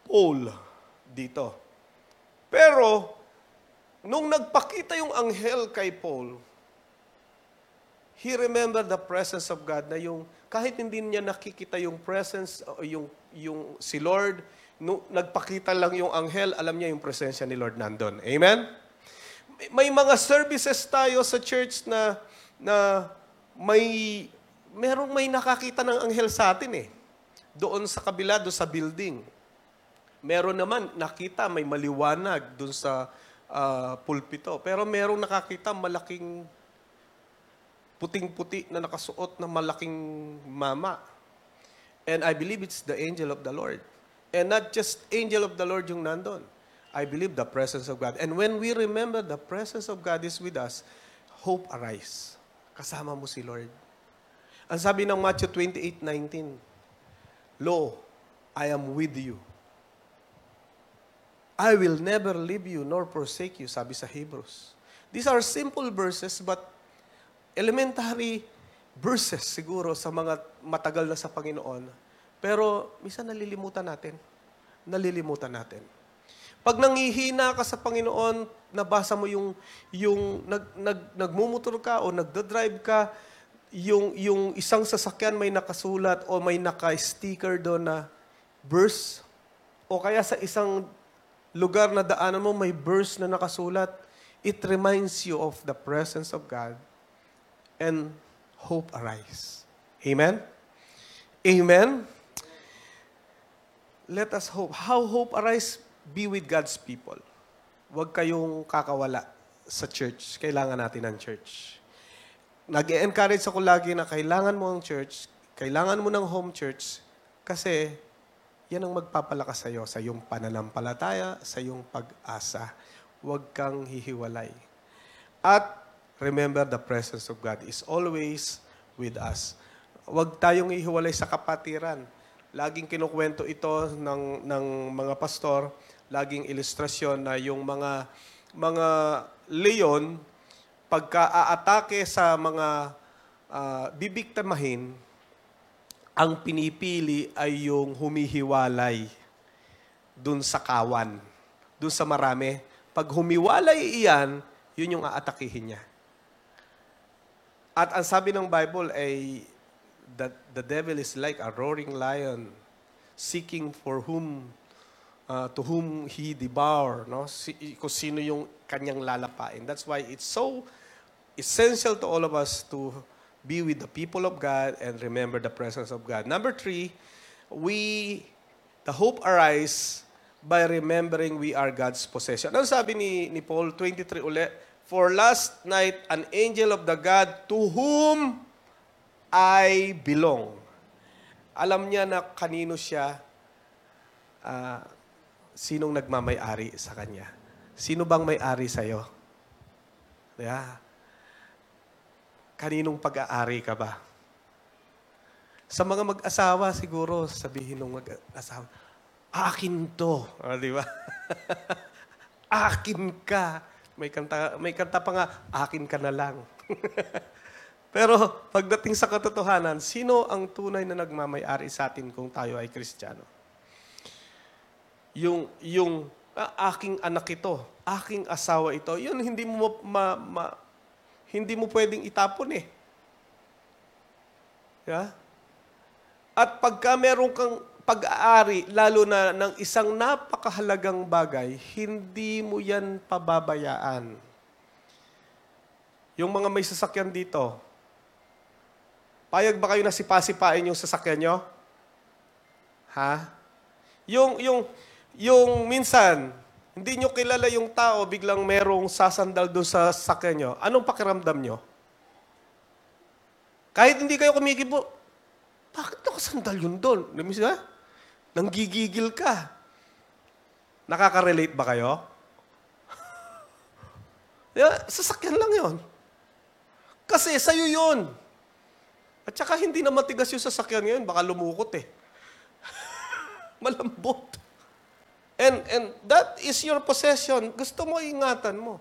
Paul dito. Pero, nung nagpakita yung anghel kay Paul, he remembered the presence of God na yung kahit hindi niya nakikita yung presence o yung yung si Lord no, nagpakita lang yung anghel alam niya yung presensya ni Lord nandun. Amen. May, mga services tayo sa church na na may merong may nakakita ng anghel sa atin eh. Doon sa kabila, doon sa building. Meron naman nakita may maliwanag doon sa ah, pulpito. Pero merong nakakita malaking puting-puti na nakasuot na malaking mama. And I believe it's the angel of the Lord. And not just angel of the Lord yung nandun. I believe the presence of God. And when we remember the presence of God is with us, hope arise. Kasama mo si Lord. Ang sabi ng Matthew 28:19, Lo, I am with you. I will never leave you nor forsake you, sabi sa Hebrews. These are simple verses but elementary verses siguro sa mga matagal na sa Panginoon. Pero minsan nalilimutan natin. Nalilimutan natin. Pag nangihina ka sa Panginoon, nabasa mo yung yung nag, nag nagmumotor ka o nagda-drive ka, yung yung isang sasakyan may nakasulat o may naka-sticker doon na verse o kaya sa isang lugar na daanan mo may verse na nakasulat, it reminds you of the presence of God and hope arise. Amen? Amen? Let us hope. How hope arise? Be with God's people. Huwag kayong kakawala sa church. Kailangan natin ng church. Nag-encourage ako lagi na kailangan mo ang church, kailangan mo ng home church, kasi yan ang magpapalakas sa iyo, sa iyong pananampalataya, sa iyong pag-asa. Huwag kang hihiwalay. At remember the presence of God is always with us. Huwag tayong ihiwalay sa kapatiran. Laging kinukwento ito ng, ng mga pastor, laging ilustrasyon na yung mga mga leon pagka aatake sa mga ah, bibiktimahin, ang pinipili ay yung humihiwalay dun sa kawan, dun sa marami. Pag humiwalay iyan, yun yung aatakihin niya. At ang sabi ng Bible ay that the devil is like a roaring lion seeking for whom uh, to whom he devour, no? Si, kung sino yung kanyang lalapain. That's why it's so essential to all of us to be with the people of God and remember the presence of God. Number three, we, the hope arise by remembering we are God's possession. Ano sabi ni, ni Paul 23 uli? For last night, an angel of the God to whom I belong. Alam niya na kanino siya, ah, sinong nagmamay-ari sa kanya. Sino bang may-ari sa'yo? Yeah. Kaninong pag-aari ka ba? Sa mga mag-asawa, siguro, sabihin ng mag-asawa, akin to. Ah, di ba? akin ka. May kanta, may kanta pa nga, akin ka na lang. Pero pagdating sa katotohanan, sino ang tunay na nagmamay-ari sa atin kung tayo ay Kristiyano? Yung, yung ah, aking anak ito, aking asawa ito, yun hindi mo ma, ma- hindi mo pwedeng itapon eh. Yeah? At pagka meron kang pag-aari, lalo na ng isang napakahalagang bagay, hindi mo yan pababayaan. Yung mga may sasakyan dito, payag ba kayo na sipasipain yung sasakyan nyo? Ha? Yung, yung, yung minsan, hindi nyo kilala yung tao, biglang merong sasandal doon sa sasakyan nyo. Anong pakiramdam nyo? Kahit hindi kayo kumikibo, bakit nakasandal yun doon? Namis ba? Nanggigigil ka. Nakaka-relate ba kayo? sasakyan lang yon. Kasi sa'yo yun. At saka hindi na matigas yung sasakyan ngayon, baka lumukot eh. Malambot. And, and that is your possession. Gusto mo, ingatan mo.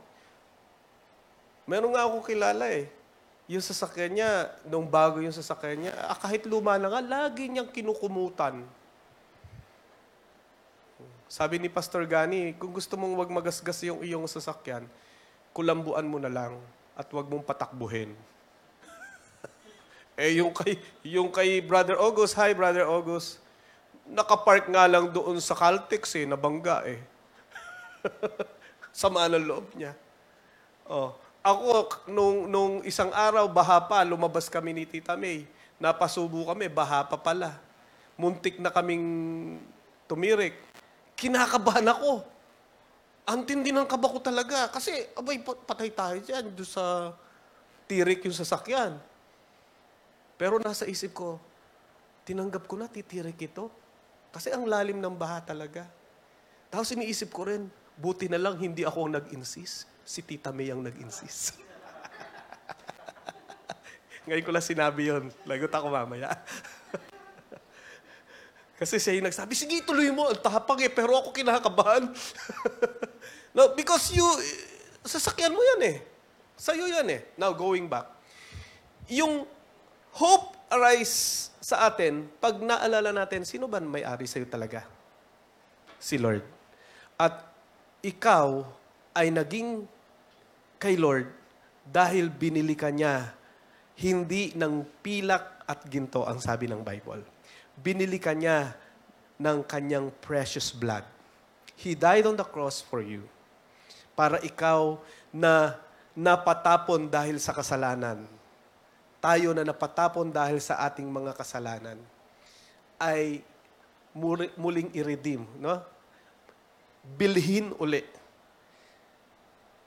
Meron nga ako kilala eh. Yung sasakyan niya, nung bago yung sasakyan niya, ah, kahit luma na nga, lagi niyang kinukumutan. Sabi ni Pastor Gani, kung gusto mong wag magasgas yung iyong sasakyan, kulambuan mo na lang at wag mong patakbuhin. eh yung kay yung kay Brother August, hi Brother August. Nakapark nga lang doon sa Caltex eh, nabangga eh. Sama ng loob niya. Oh, ako nung nung isang araw baha pa, lumabas kami ni Tita May. Napasubo kami, baha pa pala. Muntik na kaming tumirik. Kinakabahan ako. Ang tindi ng kaba ko talaga. Kasi, abay, pa- patay tayo dyan. Doon sa tirik yung sasakyan. Pero nasa isip ko, tinanggap ko na titirik ito. Kasi ang lalim ng baha talaga. Tapos iniisip ko rin, buti na lang hindi ako ang nag-insist. Si Tita May ang nag-insist. Ngayon ko lang sinabi yon. Lagot ako mamaya. Kasi siya yung nagsabi, sige, tuloy mo. Ang tahapag eh, pero ako kinakabahan. no, because you, sasakyan mo yan eh. Sa'yo yan eh. Now, going back. Yung hope arise sa atin, pag naalala natin, sino ba may-ari sa'yo talaga? Si Lord. At ikaw ay naging kay Lord dahil binili ka niya hindi ng pilak at ginto ang sabi ng Bible. Binili ka niya ng kanyang precious blood. He died on the cross for you. Para ikaw na napatapon dahil sa kasalanan. Tayo na napatapon dahil sa ating mga kasalanan ay muli- muling i-redeem, no? Bilhin uli.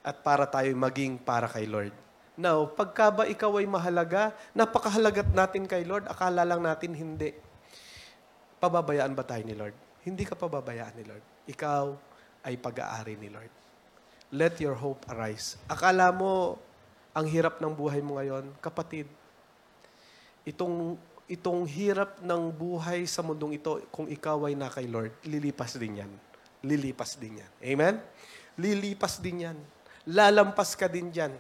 At para tayo maging para kay Lord. Now, pagka ba ikaw ay mahalaga, napakahalagat natin kay Lord, akala lang natin hindi. Pababayaan ba tayo ni Lord? Hindi ka pababayaan ni Lord. Ikaw ay pag-aari ni Lord. Let your hope arise. Akala mo, ang hirap ng buhay mo ngayon, kapatid, itong itong hirap ng buhay sa mundong ito, kung ikaw ay na kay Lord, lilipas din yan. Lilipas din yan. Amen? Lilipas din yan. Lalampas ka din dyan.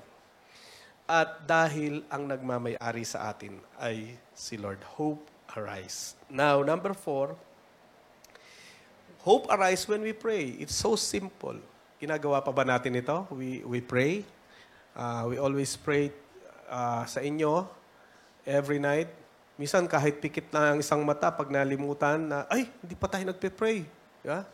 At dahil ang nagmamayari sa atin ay si Lord. Hope arise. Now, number four, hope arise when we pray. It's so simple. Ginagawa pa ba natin ito? We, we pray. Uh, we always pray uh, sa inyo every night. Minsan kahit pikit na ang isang mata pag nalimutan na, ay, hindi pa tayo nagpe-pray. Yeah?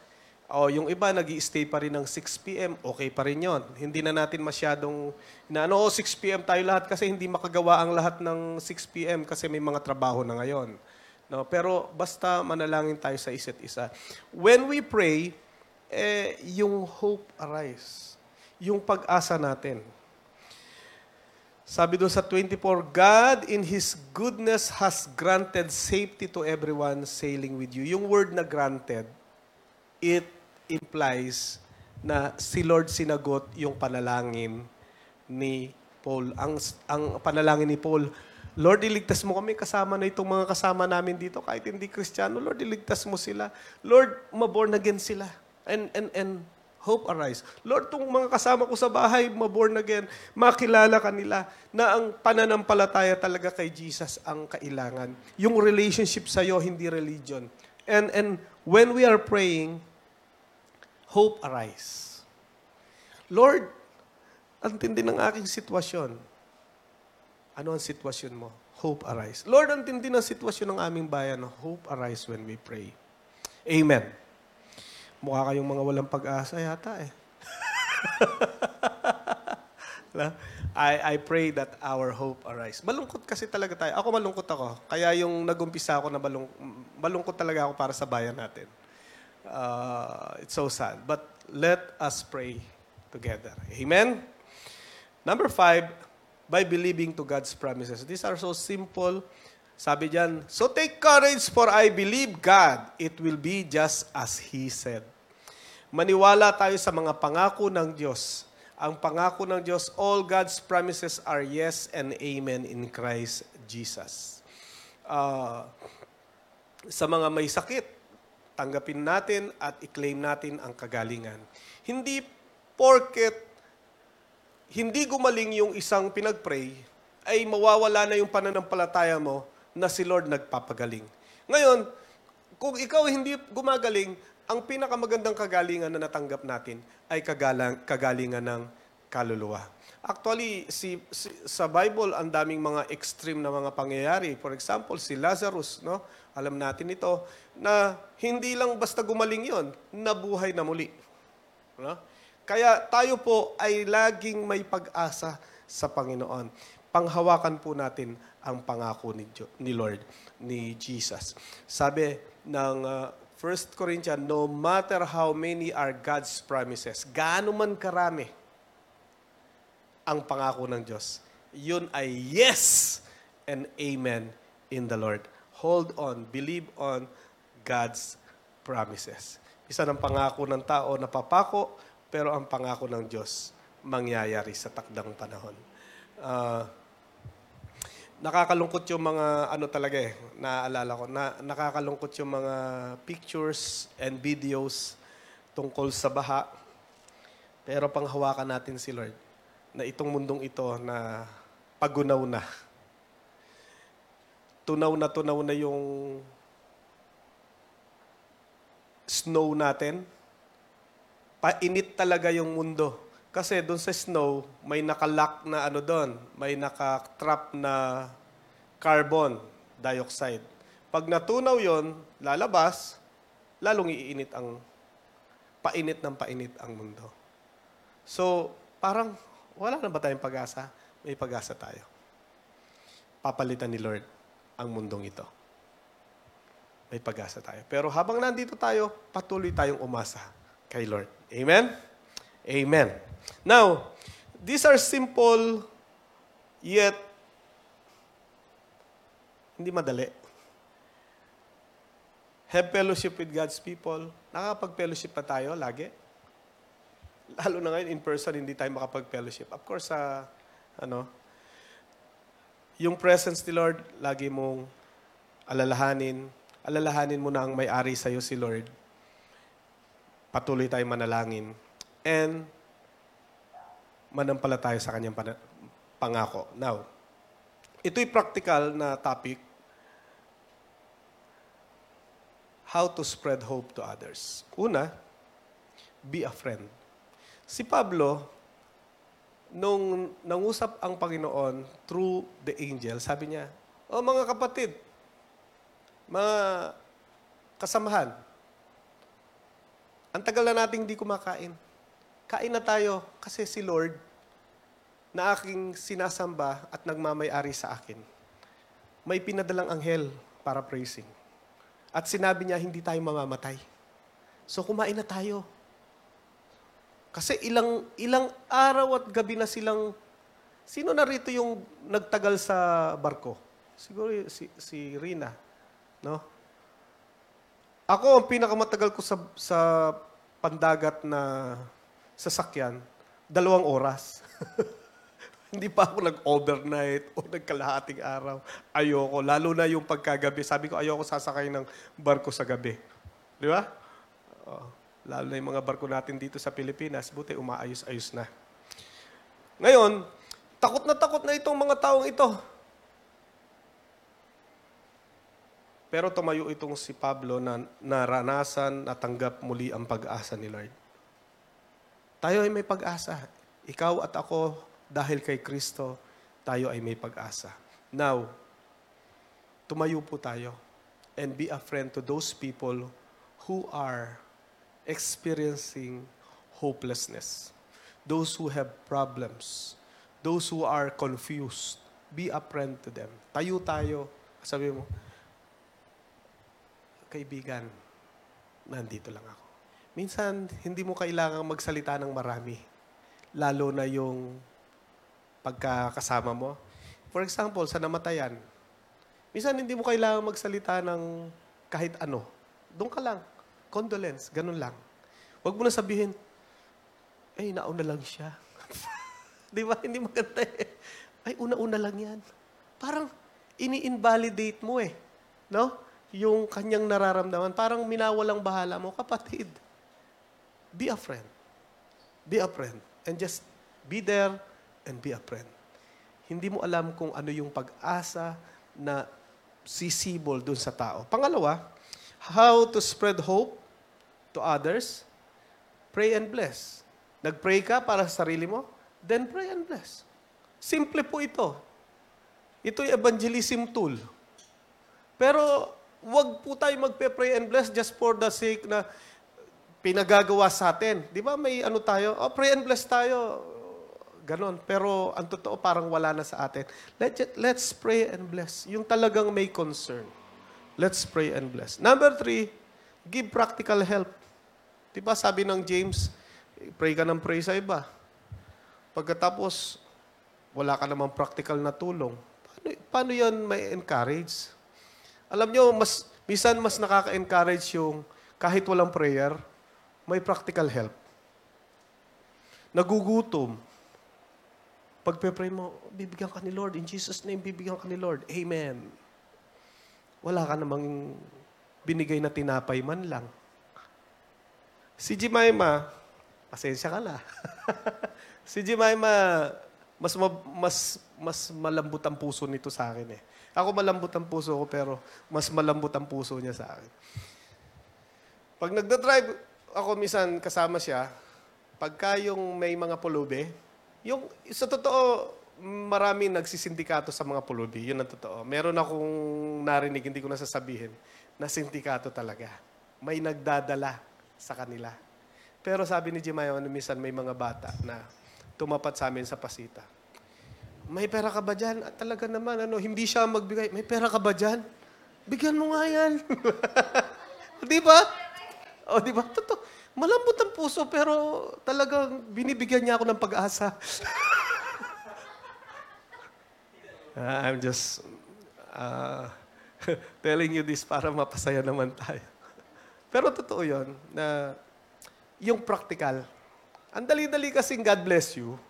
O yung iba, nag stay pa rin ng 6 p.m., okay pa rin yon. Hindi na natin masyadong, na ano, 6 p.m. tayo lahat kasi hindi makagawa ang lahat ng 6 p.m. kasi may mga trabaho na ngayon. No, pero basta manalangin tayo sa isa't isa. When we pray, eh, yung hope arise. Yung pag-asa natin. Sabi doon sa 24, God in His goodness has granted safety to everyone sailing with you. Yung word na granted, it implies na si Lord sinagot yung panalangin ni Paul. Ang, ang panalangin ni Paul, Lord, iligtas mo kami kasama na itong mga kasama namin dito. Kahit hindi Kristiyano, Lord, iligtas mo sila. Lord, maborn again sila. And, and, and hope arise. Lord, itong mga kasama ko sa bahay, maborn again, makilala kanila na ang pananampalataya talaga kay Jesus ang kailangan. Yung relationship sa'yo, hindi religion. And, and when we are praying, hope arise. Lord, ang ng aking sitwasyon. Ano ang sitwasyon mo? Hope arise. Lord, ang ng sitwasyon ng aming bayan. Hope arise when we pray. Amen. Mukha kayong mga walang pag-asa yata eh. I, I pray that our hope arise. Malungkot kasi talaga tayo. Ako malungkot ako. Kaya yung nagumpisa ako na malung, malungkot talaga ako para sa bayan natin. Uh, it's so sad. But let us pray together. Amen? Number five, by believing to God's promises. These are so simple. Sabi diyan, so take courage for I believe God. It will be just as He said. Maniwala tayo sa mga pangako ng Diyos. Ang pangako ng Diyos, all God's promises are yes and amen in Christ Jesus. Ah, sa mga may sakit, tanggapin natin at i-claim natin ang kagalingan. Hindi porket hindi gumaling yung isang pinag-pray, ay mawawala na yung pananampalataya mo na si Lord nagpapagaling. Ngayon, kung ikaw hindi gumagaling, ang pinakamagandang kagalingan na natanggap natin ay kagalang, kagalingan ng kaluluwa. Actually, si, si- sa Bible, ang daming mga extreme na mga pangyayari. For example, si Lazarus, no? Alam natin ito, na hindi lang basta gumaling yon, nabuhay na muli. No? Kaya tayo po ay laging may pag-asa sa Panginoon. Panghawakan po natin ang pangako ni, Jo- ni Lord, ni Jesus. Sabi ng uh, 1 Corinthians, no matter how many are God's promises, gaano man karami ang pangako ng Diyos, yun ay yes and amen in the Lord. Hold on, believe on God's promises. Isa ng pangako ng tao na papako, pero ang pangako ng Diyos mangyayari sa takdang panahon. Ah, nakakalungkot yung mga ano talaga eh, naaalala ko, na, nakakalungkot yung mga pictures and videos tungkol sa baha. Pero panghawakan natin si Lord na itong mundong ito na pagunaw na. Tunaw na tunaw na yung snow natin. Painit talaga yung mundo. Kasi doon sa snow, may nakalock na ano doon, may nakatrap na carbon dioxide. Pag natunaw yon, lalabas, lalong iinit ang, painit ng painit ang mundo. So, parang wala na ba tayong pag-asa? May pag-asa tayo. Papalitan ni Lord ang mundong ito. May pag-asa tayo. Pero habang nandito tayo, patuloy tayong umasa kay Lord. Amen? Amen. Now, these are simple yet hindi madali. Have fellowship with God's people. Nakakapag-fellowship pa tayo lagi. Lalo na ngayon, in person, hindi tayo makapag-fellowship. Of course, sa, ano, yung presence ni Lord, lagi mong alalahanin. Alalahanin mo na ang may-ari sa'yo si Lord. Patuloy tayong manalangin. And, manampala tayo sa kanyang pangako. Now, ito'y practical na topic. How to spread hope to others. Una, be a friend. Si Pablo, nung nangusap ang Panginoon through the angel, sabi niya, O mga kapatid, mga kasamahan, ang tagal na nating di kumakain. Kain na tayo kasi si Lord na aking sinasamba at nagmamayari sa akin, may pinadalang anghel para praising. At sinabi niya, hindi tayo mamamatay. So kumain na tayo. Kasi ilang ilang araw at gabi na silang Sino na rito yung nagtagal sa barko? Siguro si, si Rina, no? Ako ang pinakamatagal ko sa sa pandagat na sasakyan, dalawang oras. Hindi pa ako nag-overnight o nagkalahating araw. Ayoko. Lalo na yung pagkagabi. Sabi ko, ayoko sasakay ng barko sa gabi. Di ba? Oo. Lalo na yung mga barko natin dito sa Pilipinas. Buti umaayos-ayos na. Ngayon, takot na takot na itong mga taong ito. Pero tumayo itong si Pablo na naranasan, natanggap muli ang pag-asa ni Lord. Tayo ay may pag-asa. Ikaw at ako, dahil kay Kristo, tayo ay may pag-asa. Now, tumayo po tayo and be a friend to those people who are experiencing hopelessness. Those who have problems. Those who are confused. Be a friend to them. Tayo tayo. Sabi mo, kaibigan, nandito lang ako. Minsan, hindi mo kailangang magsalita ng marami. Lalo na yung pagkakasama mo. For example, sa namatayan, minsan hindi mo kailangang magsalita ng kahit ano. Doon ka lang. Condolence, ganun lang. Huwag mo na sabihin, ay, nauna lang siya. Di ba? Hindi maganda eh. Ay, una-una lang yan. Parang ini-invalidate mo eh. No? yung kanyang nararamdaman. Parang minawalang bahala mo, kapatid. Be a friend. Be a friend. And just be there and be a friend. Hindi mo alam kung ano yung pag-asa na sisibol dun sa tao. Pangalawa, how to spread hope to others. Pray and bless. Nag-pray ka para sa sarili mo, then pray and bless. Simple po ito. Ito'y evangelism tool. Pero wag po tayo magpe-pray and bless just for the sake na pinagagawa sa atin. Di ba may ano tayo? Oh, pray and bless tayo. Ganon. Pero ang totoo parang wala na sa atin. Let, let's pray and bless. Yung talagang may concern. Let's pray and bless. Number three, give practical help. Di ba sabi ng James, pray ka ng pray sa iba. Pagkatapos, wala ka namang practical na tulong. Paano, paano yan may encourage? Alam nyo, mas, minsan mas nakaka-encourage yung kahit walang prayer, may practical help. Nagugutom. Pagpe-pray mo, bibigyan ka ni Lord. In Jesus' name, bibigyan ka ni Lord. Amen. Wala ka namang binigay na tinapay man lang. Si Jemima, pasensya ka na. si Jemima, mas, ma- mas, mas malambot ang puso nito sa akin eh. Ako malambot ang puso ko, pero mas malambot ang puso niya sa akin. Pag nagda-drive ako minsan kasama siya, pagka yung may mga pulubi, yung sa totoo, marami nagsisindikato sa mga pulubi. Yun ang totoo. Meron akong narinig, hindi ko nasasabihin, na sindikato talaga. May nagdadala sa kanila. Pero sabi ni ano, minsan may mga bata na tumapat sa amin sa pasita. May pera ka ba dyan? At talaga naman, ano, hindi siya magbigay. May pera ka ba dyan? Bigyan mo nga yan. di ba? O, di ba? Totoo. Malambot ang puso, pero talagang binibigyan niya ako ng pag-asa. Ah, I'm just uh, telling you this para mapasaya naman tayo. Pero totoo yon na yung practical. Ang dali-dali kasing God bless you,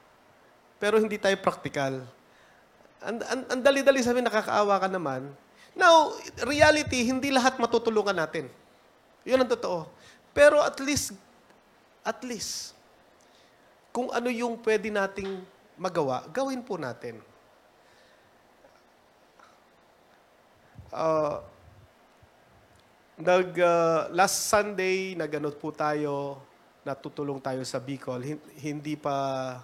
pero hindi tayo practical. Ang, ang, ang dali-dali sabi nakakaawa ka naman. Now, reality, hindi lahat matutulungan natin. Yun ang totoo. Pero at least, at least, kung ano yung pwede nating magawa, gawin po natin. Uh, nag, uh, last Sunday, naganot po tayo, natutulong tayo sa Bicol. Hin- Hindi pa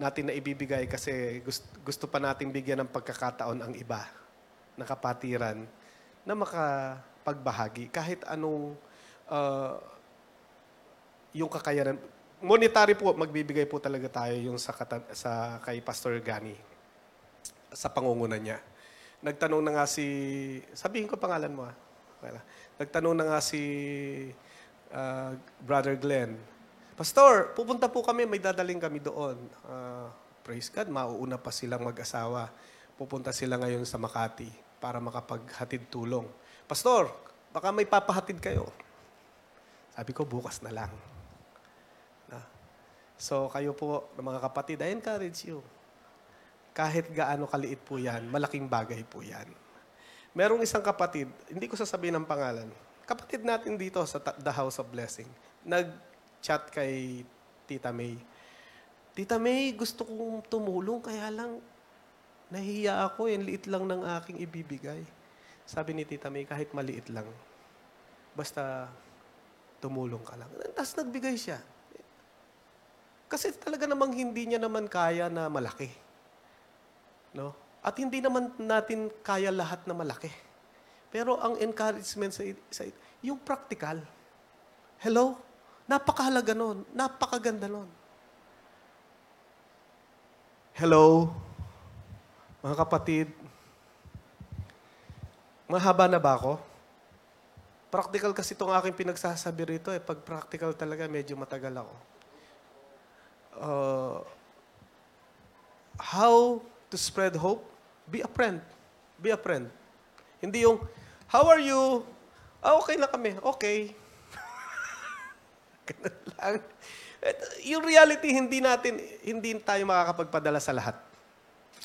natin na ibibigay kasi gusto, gusto pa nating bigyan ng pagkakataon ang iba na kapatiran na makapagbahagi kahit anong uh, yung kakayanan. Monetary po, magbibigay po talaga tayo yung sa, kata- sa kay Pastor Gani sa pangunguna niya. Nagtanong na nga si, sabihin ko pangalan mo ah. Wala. Nagtanong na nga si uh, Brother Glenn, Pastor, pupunta po kami, may dadaling kami doon. Ah, praise God, mauuna pa silang mag-asawa. Pupunta sila ngayon sa Makati para makapaghatid tulong. Pastor, baka may papahatid kayo. Sabi ko, bukas na lang. Na. So, kayo po, mga kapatid, I encourage you. Kahit gaano kaliit po yan, malaking bagay po yan. Merong isang kapatid, hindi ko sasabihin ang pangalan, kapatid natin dito sa The House of Blessing, nag-chat kay Tita May. Tita May, gusto kong tumulong, kaya lang nahihiya ako, yung liit lang ng aking ibibigay. Sabi ni Tita May, kahit maliit lang, basta tumulong ka lang. Tapos nagbigay siya. Kasi talaga namang hindi niya naman kaya na malaki. No? At hindi naman natin kaya lahat na malaki. Pero ang encouragement sa, sa yung practical. Hello? Napakahalaga nun. Napakaganda nun. Hello? Mga kapatid, mahaba na ba ako? Practical kasi itong aking pinagsasabi rito. Eh. Pag practical talaga, medyo matagal ako. Uh, how to spread hope? Be a friend. Be a friend. Hindi yung, how are you? Ah, okay na kami. Okay. Lang. Yung reality, hindi natin, hindi tayo makakapagpadala sa lahat.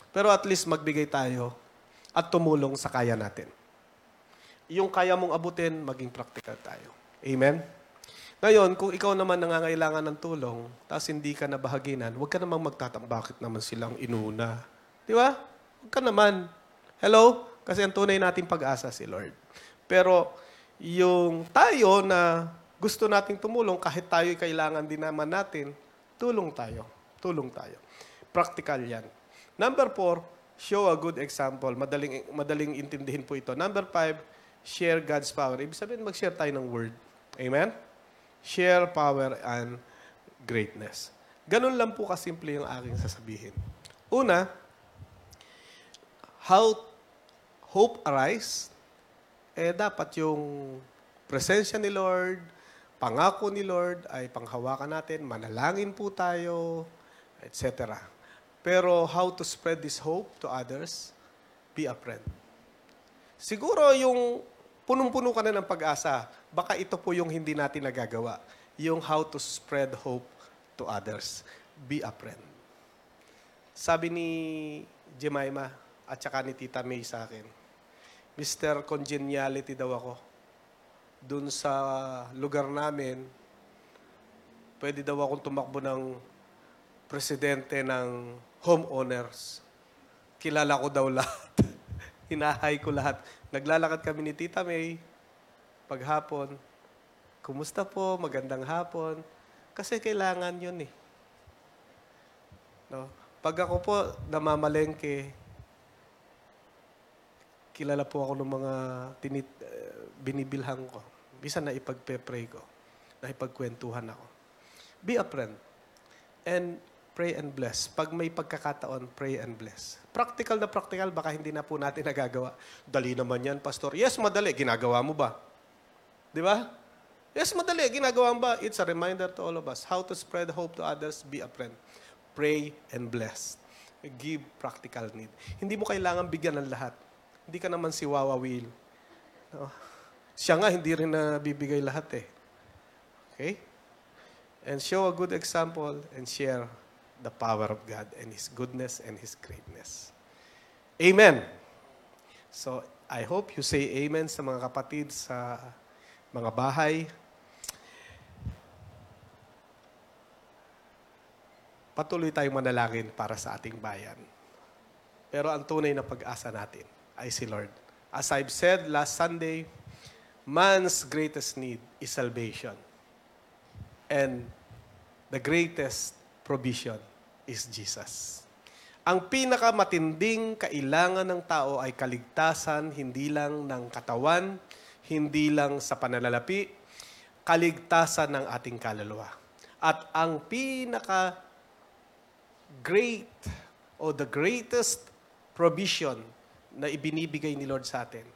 Pero at least magbigay tayo at tumulong sa kaya natin. yung kaya mong abutin, maging practical tayo. Amen? Ngayon, kung ikaw naman nangangailangan ng tulong, tapos hindi ka nabahaginan, huwag ka namang magtatang bakit naman silang inuna. Di ba? Huwag ka naman. Hello? Kasi ang tunay nating pag-asa si Lord. Pero yung tayo na gusto nating tumulong, kahit tayo kailangan din naman natin, tulong tayo. Tulong tayo. Practical yan. Number four, show a good example. Madaling, madaling intindihin po ito. Number five, share God's power. Ibig sabihin, mag-share tayo ng word. Amen? Share power and greatness. Ganun lang po kasimple yung aking sasabihin. Una, how hope arise, eh dapat yung presensya ni Lord, pangako ni Lord ay panghawakan natin, manalangin po tayo, etc. Pero how to spread this hope to others? Be a friend. Siguro yung punong-puno ka na ng pag-asa, baka ito po yung hindi natin nagagawa. Yung how to spread hope to others. Be a friend. Sabi ni Jemima at saka ni Tita May sa akin, Mr. Congeniality daw ako. Doon sa lugar namin, pwede daw akong tumakbo ng presidente ng homeowners. Kilala ko daw lahat. Hinahay ko lahat. Naglalakad kami ni Tita May paghapon. Kumusta po? Magandang hapon. Kasi kailangan yun eh. No? Pag ako po namamalengke, kilala po ako ng mga tinit, binibilhan ko. Bisa na ipagpe-pray ko. Na ipagkwentuhan ako. Be a friend. And pray and bless. Pag may pagkakataon, pray and bless. Practical na practical, baka hindi na po natin nagagawa. Dali naman yan, Pastor. Yes, madali. Ginagawa mo ba? Di ba? Yes, madali. Ginagawa mo ba? It's a reminder to all of us. How to spread hope to others, be a friend. Pray and bless. Give practical need. Hindi mo kailangan bigyan ng lahat. Hindi ka naman si Wawa Will. No? Siya nga, hindi rin na bibigay lahat eh. Okay? And show a good example and share the power of God and His goodness and His greatness. Amen. So, I hope you say amen sa mga kapatid sa mga bahay. Patuloy tayong manalangin para sa ating bayan. Pero ang tunay na pag-asa natin ay si Lord. As I've said last Sunday, man's greatest need is salvation. And the greatest provision is Jesus. Ang pinakamatinding kailangan ng tao ay kaligtasan, hindi lang ng katawan, hindi lang sa pananalapi, kaligtasan ng ating kaluluwa. At ang pinaka great o the greatest provision na ibinibigay ni Lord sa atin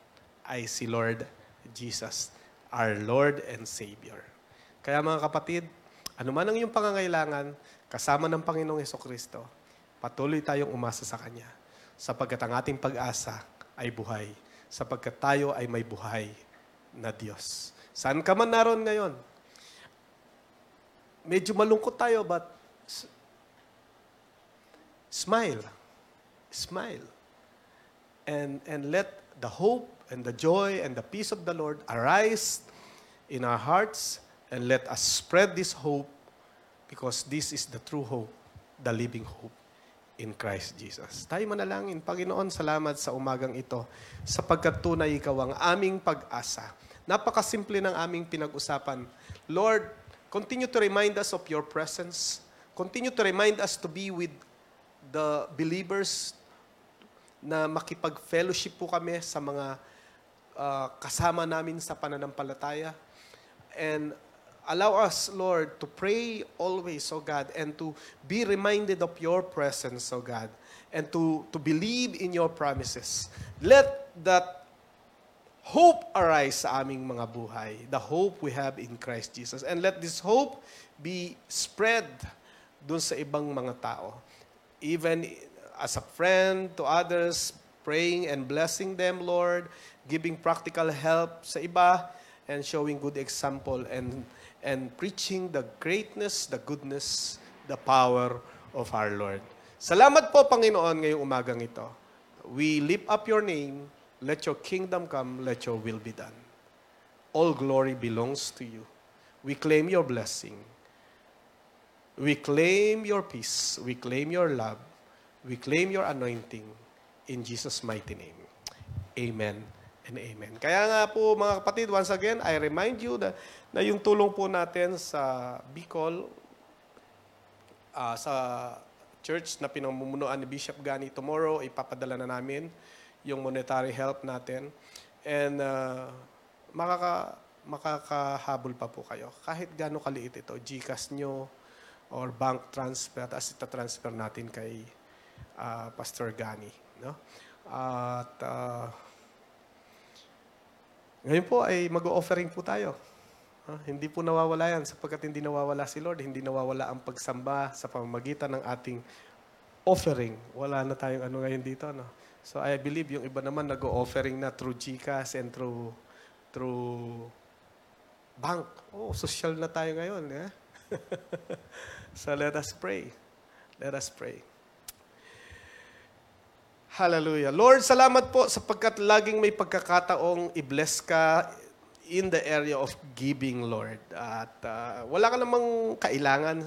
ay si Lord Jesus, our Lord and Savior. Kaya mga kapatid, ano man ang iyong pangangailangan, kasama ng Panginoong Yeso Kristo, patuloy tayong umasa sa Kanya. Sapagkat ang ating pag-asa ay buhay. Sapagkat tayo ay may buhay na Diyos. Saan ka man naroon ngayon? Medyo malungkot tayo, but smile. Smile. And, and let the hope and the joy and the peace of the Lord arise in our hearts and let us spread this hope because this is the true hope, the living hope in Christ Jesus. Tayo manalangin, Panginoon, salamat sa umagang ito sapagkat tunay ikaw ang aming pag-asa. Napakasimple ng aming pinag-usapan. Lord, continue to remind us of your presence. Continue to remind us to be with the believers na makipag-fellowship po kami sa mga ah, kasama namin sa pananampalataya. And allow us, Lord, to pray always, O God, and to be reminded of your presence, O God, and to, to believe in your promises. Let that hope arise sa aming mga buhay, the hope we have in Christ Jesus. And let this hope be spread dun sa ibang mga tao. Even as a friend to others, praying and blessing them, Lord, giving practical help sa iba, and showing good example and and preaching the greatness, the goodness, the power of our Lord. Salamat po, Panginoon, ngayong umagang ito. We lift up your name Let your kingdom come, let your will be done. All glory belongs to you. We claim your blessing. We claim your peace. We claim your love. We claim your anointing. In Jesus' mighty name. Amen and amen. Kaya nga po mga kapatid, once again, I remind you na, na yung tulong po natin sa Bicol, ah, sa church na pinamumunuan ni Bishop Gani tomorrow, ipapadala na namin yung monetary help natin. And ah, makaka, makakahabol pa po kayo. Kahit gano'ng kaliit ito, GCash nyo or bank transfer, tapos ita-transfer natin kay ah, Pastor Gani. No? At ah, ngayon po ay mag-offering po tayo. Ah, hindi po nawawala yan sapagkat hindi nawawala si Lord, hindi nawawala ang pagsamba sa pamamagitan ng ating offering. Wala na tayong ano ngayon dito. No? So I believe yung iba naman nag-offering na through GCash and through through bank. Oh, social na tayo ngayon. Eh? so let us pray. Let us pray. Hallelujah. Lord, salamat po sapagkat laging may pagkakataong i-bless ka in the area of giving, Lord. At ah, wala ka namang kailangan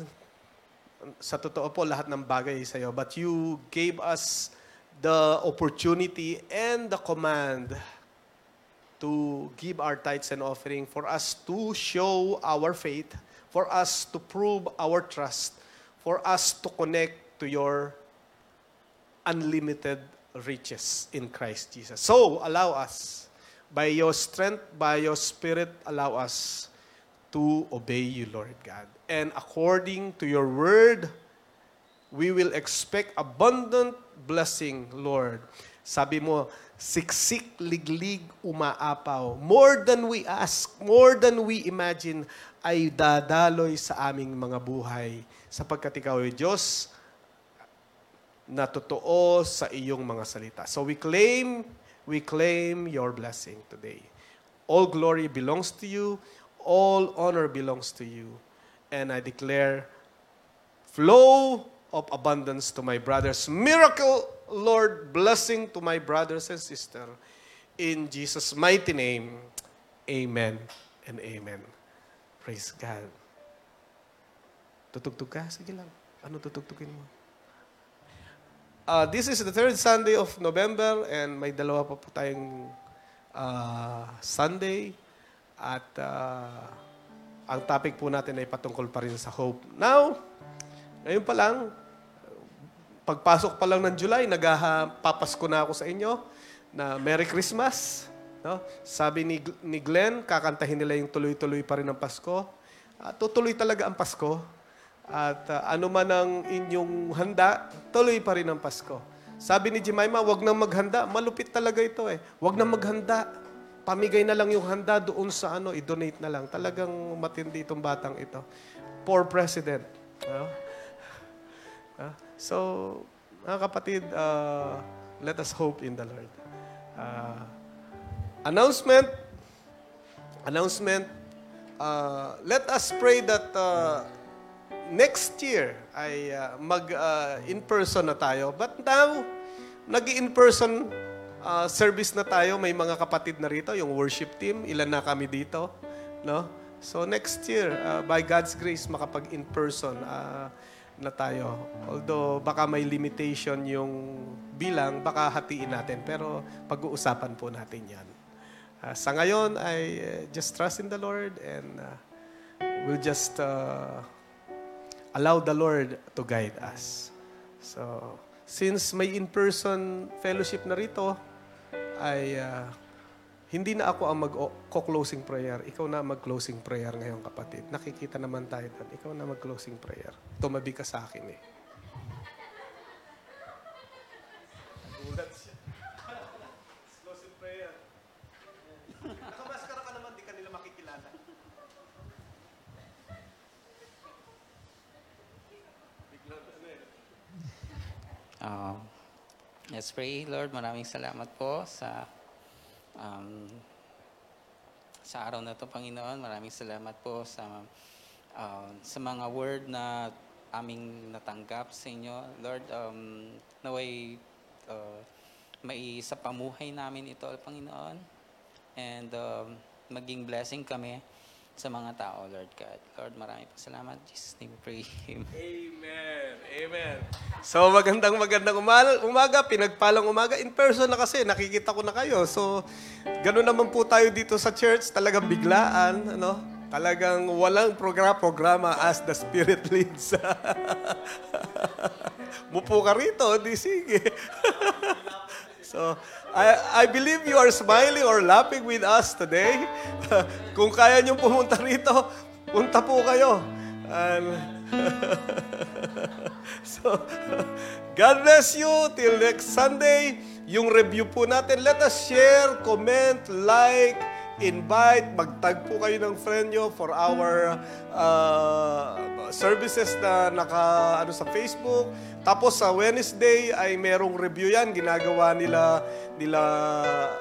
sa totoo po lahat ng bagay sa iyo. But you gave us the opportunity and the command to give our tithes and offering for us to show our faith, for us to prove our trust, for us to connect to your unlimited riches in Christ Jesus. So, allow us, by your strength, by your spirit, allow us to obey you, Lord God. And according to your word, we will expect abundant blessing, Lord. Sabi mo, siksik, liglig, umaapaw. More than we ask, more than we imagine, ay dadaloy sa aming mga buhay. Sapagkat ikaw ay Diyos, na totoo sa iyong mga salita. So we claim, we claim your blessing today. All glory belongs to you, all honor belongs to you. And I declare flow of abundance to my brothers. Miracle, Lord, blessing to my brothers and sisters. In Jesus' mighty name, amen and amen. Praise God. Tutugtog ka? Sige lang. Ano tutugtugin mo? Uh, this is the third Sunday of November and may dalawa pa po tayong uh, Sunday. At uh, ang topic po natin ay patungkol pa rin sa hope. Now, ngayon pa lang, pagpasok pa lang ng July, nagpapasko na ako sa inyo na Merry Christmas. No? Sabi ni, ni Glenn, kakantahin nila yung tuloy-tuloy pa rin ang Pasko. At tutuloy talaga ang Pasko. At uh, ano man ang inyong handa, tuloy pa rin ang Pasko. Sabi ni Jemima, wag nang maghanda. Malupit talaga ito eh. Wag nang maghanda. Pamigay na lang yung handa doon sa ano, i-donate na lang. Talagang matindi itong batang ito. Poor president. Ah, so, mga kapatid, uh, let us hope in the Lord. Uh, announcement, announcement, uh, let us pray that uh, next year ay uh, mag uh, in-person na tayo. But now, nag-in-person uh, service na tayo. May mga kapatid na rito, yung worship team. Ilan na kami dito. No? So next year, uh, by God's grace, makapag in-person uh, na tayo. Although baka may limitation yung bilang, baka hatiin natin. Pero pag-uusapan po natin yan. Uh, sa ngayon, I uh, just trust in the Lord and uh, we'll just uh, allow the Lord to guide us. So, since may in-person fellowship na rito, ay uh, hindi na ako ang mag-closing prayer. Ikaw na mag-closing prayer ngayon, kapatid. Nakikita naman tayo doon. Ikaw na mag-closing prayer. Tumabi ka sa akin eh. Gulat siya. closing prayer. Nakamaskara ka naman, di ka nila makikilala. Biglang ano eh. Um, let's pray, Lord. Maraming salamat po sa um, sa araw na to, Panginoon. Maraming salamat po sa um, sa mga word na aming natanggap sa inyo. Lord, um, naway uh, mai sa pamuhay namin ito, Panginoon. And um, maging blessing kami sa mga tao, Lord God. Lord, maraming po salamat. Jesus' name pray. Amen. Amen. So magandang magandang umaga, umaga, pinagpalang umaga. In person na kasi, nakikita ko na kayo. So, ganoon naman po tayo dito sa church. Talagang biglaan, ano? Talagang walang program-programa as the Spirit leads. Mupo ka rito, di sige. so, I, I believe you are smiling or laughing with us today. Kung kaya niyong pumunta rito, punta po kayo. And, so, God bless you. Till next Sunday, yung review po natin. Let us share, comment, like, invite, magtag po kayo ng friend nyo for our uh, services na naka ano sa Facebook. Tapos sa Wednesday ay merong review yan. Ginagawa nila nila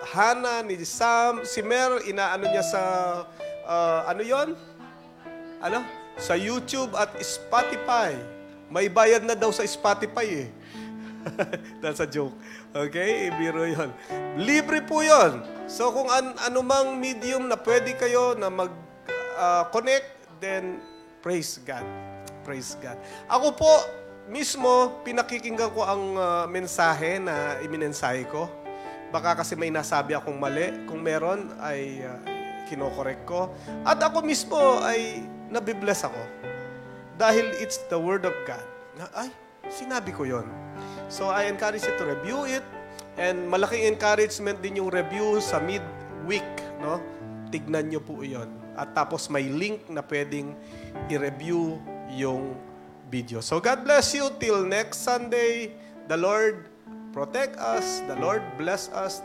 Hana, ni Sam, si Mer, inaano niya sa uh, ano yon? Ano? Sa YouTube at Spotify. May bayad na daw sa Spotify eh. That's a joke. Okay? Ibiro yon. Libre po yon. So kung an anumang medium na pwede kayo na mag-connect, then praise God. Praise God. Ako po, mismo, pinakikinggan ko ang ah, mensahe na iminensahe ko. Baka kasi may nasabi akong mali. Kung meron, ay uh, kinokorek ko. At ako mismo ay nabibless ako. Dahil it's the Word of God. Na, ay, sinabi ko yon. So I encourage you to review it. And malaking encouragement din yung review sa mid-week. No? Tignan nyo po yon. At tapos may link na pwedeng i-review yung video. So God bless you till next Sunday. The Lord protect us. The Lord bless us.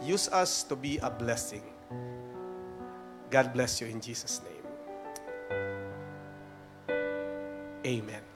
Use us to be a blessing. God bless you in Jesus' name. Amen.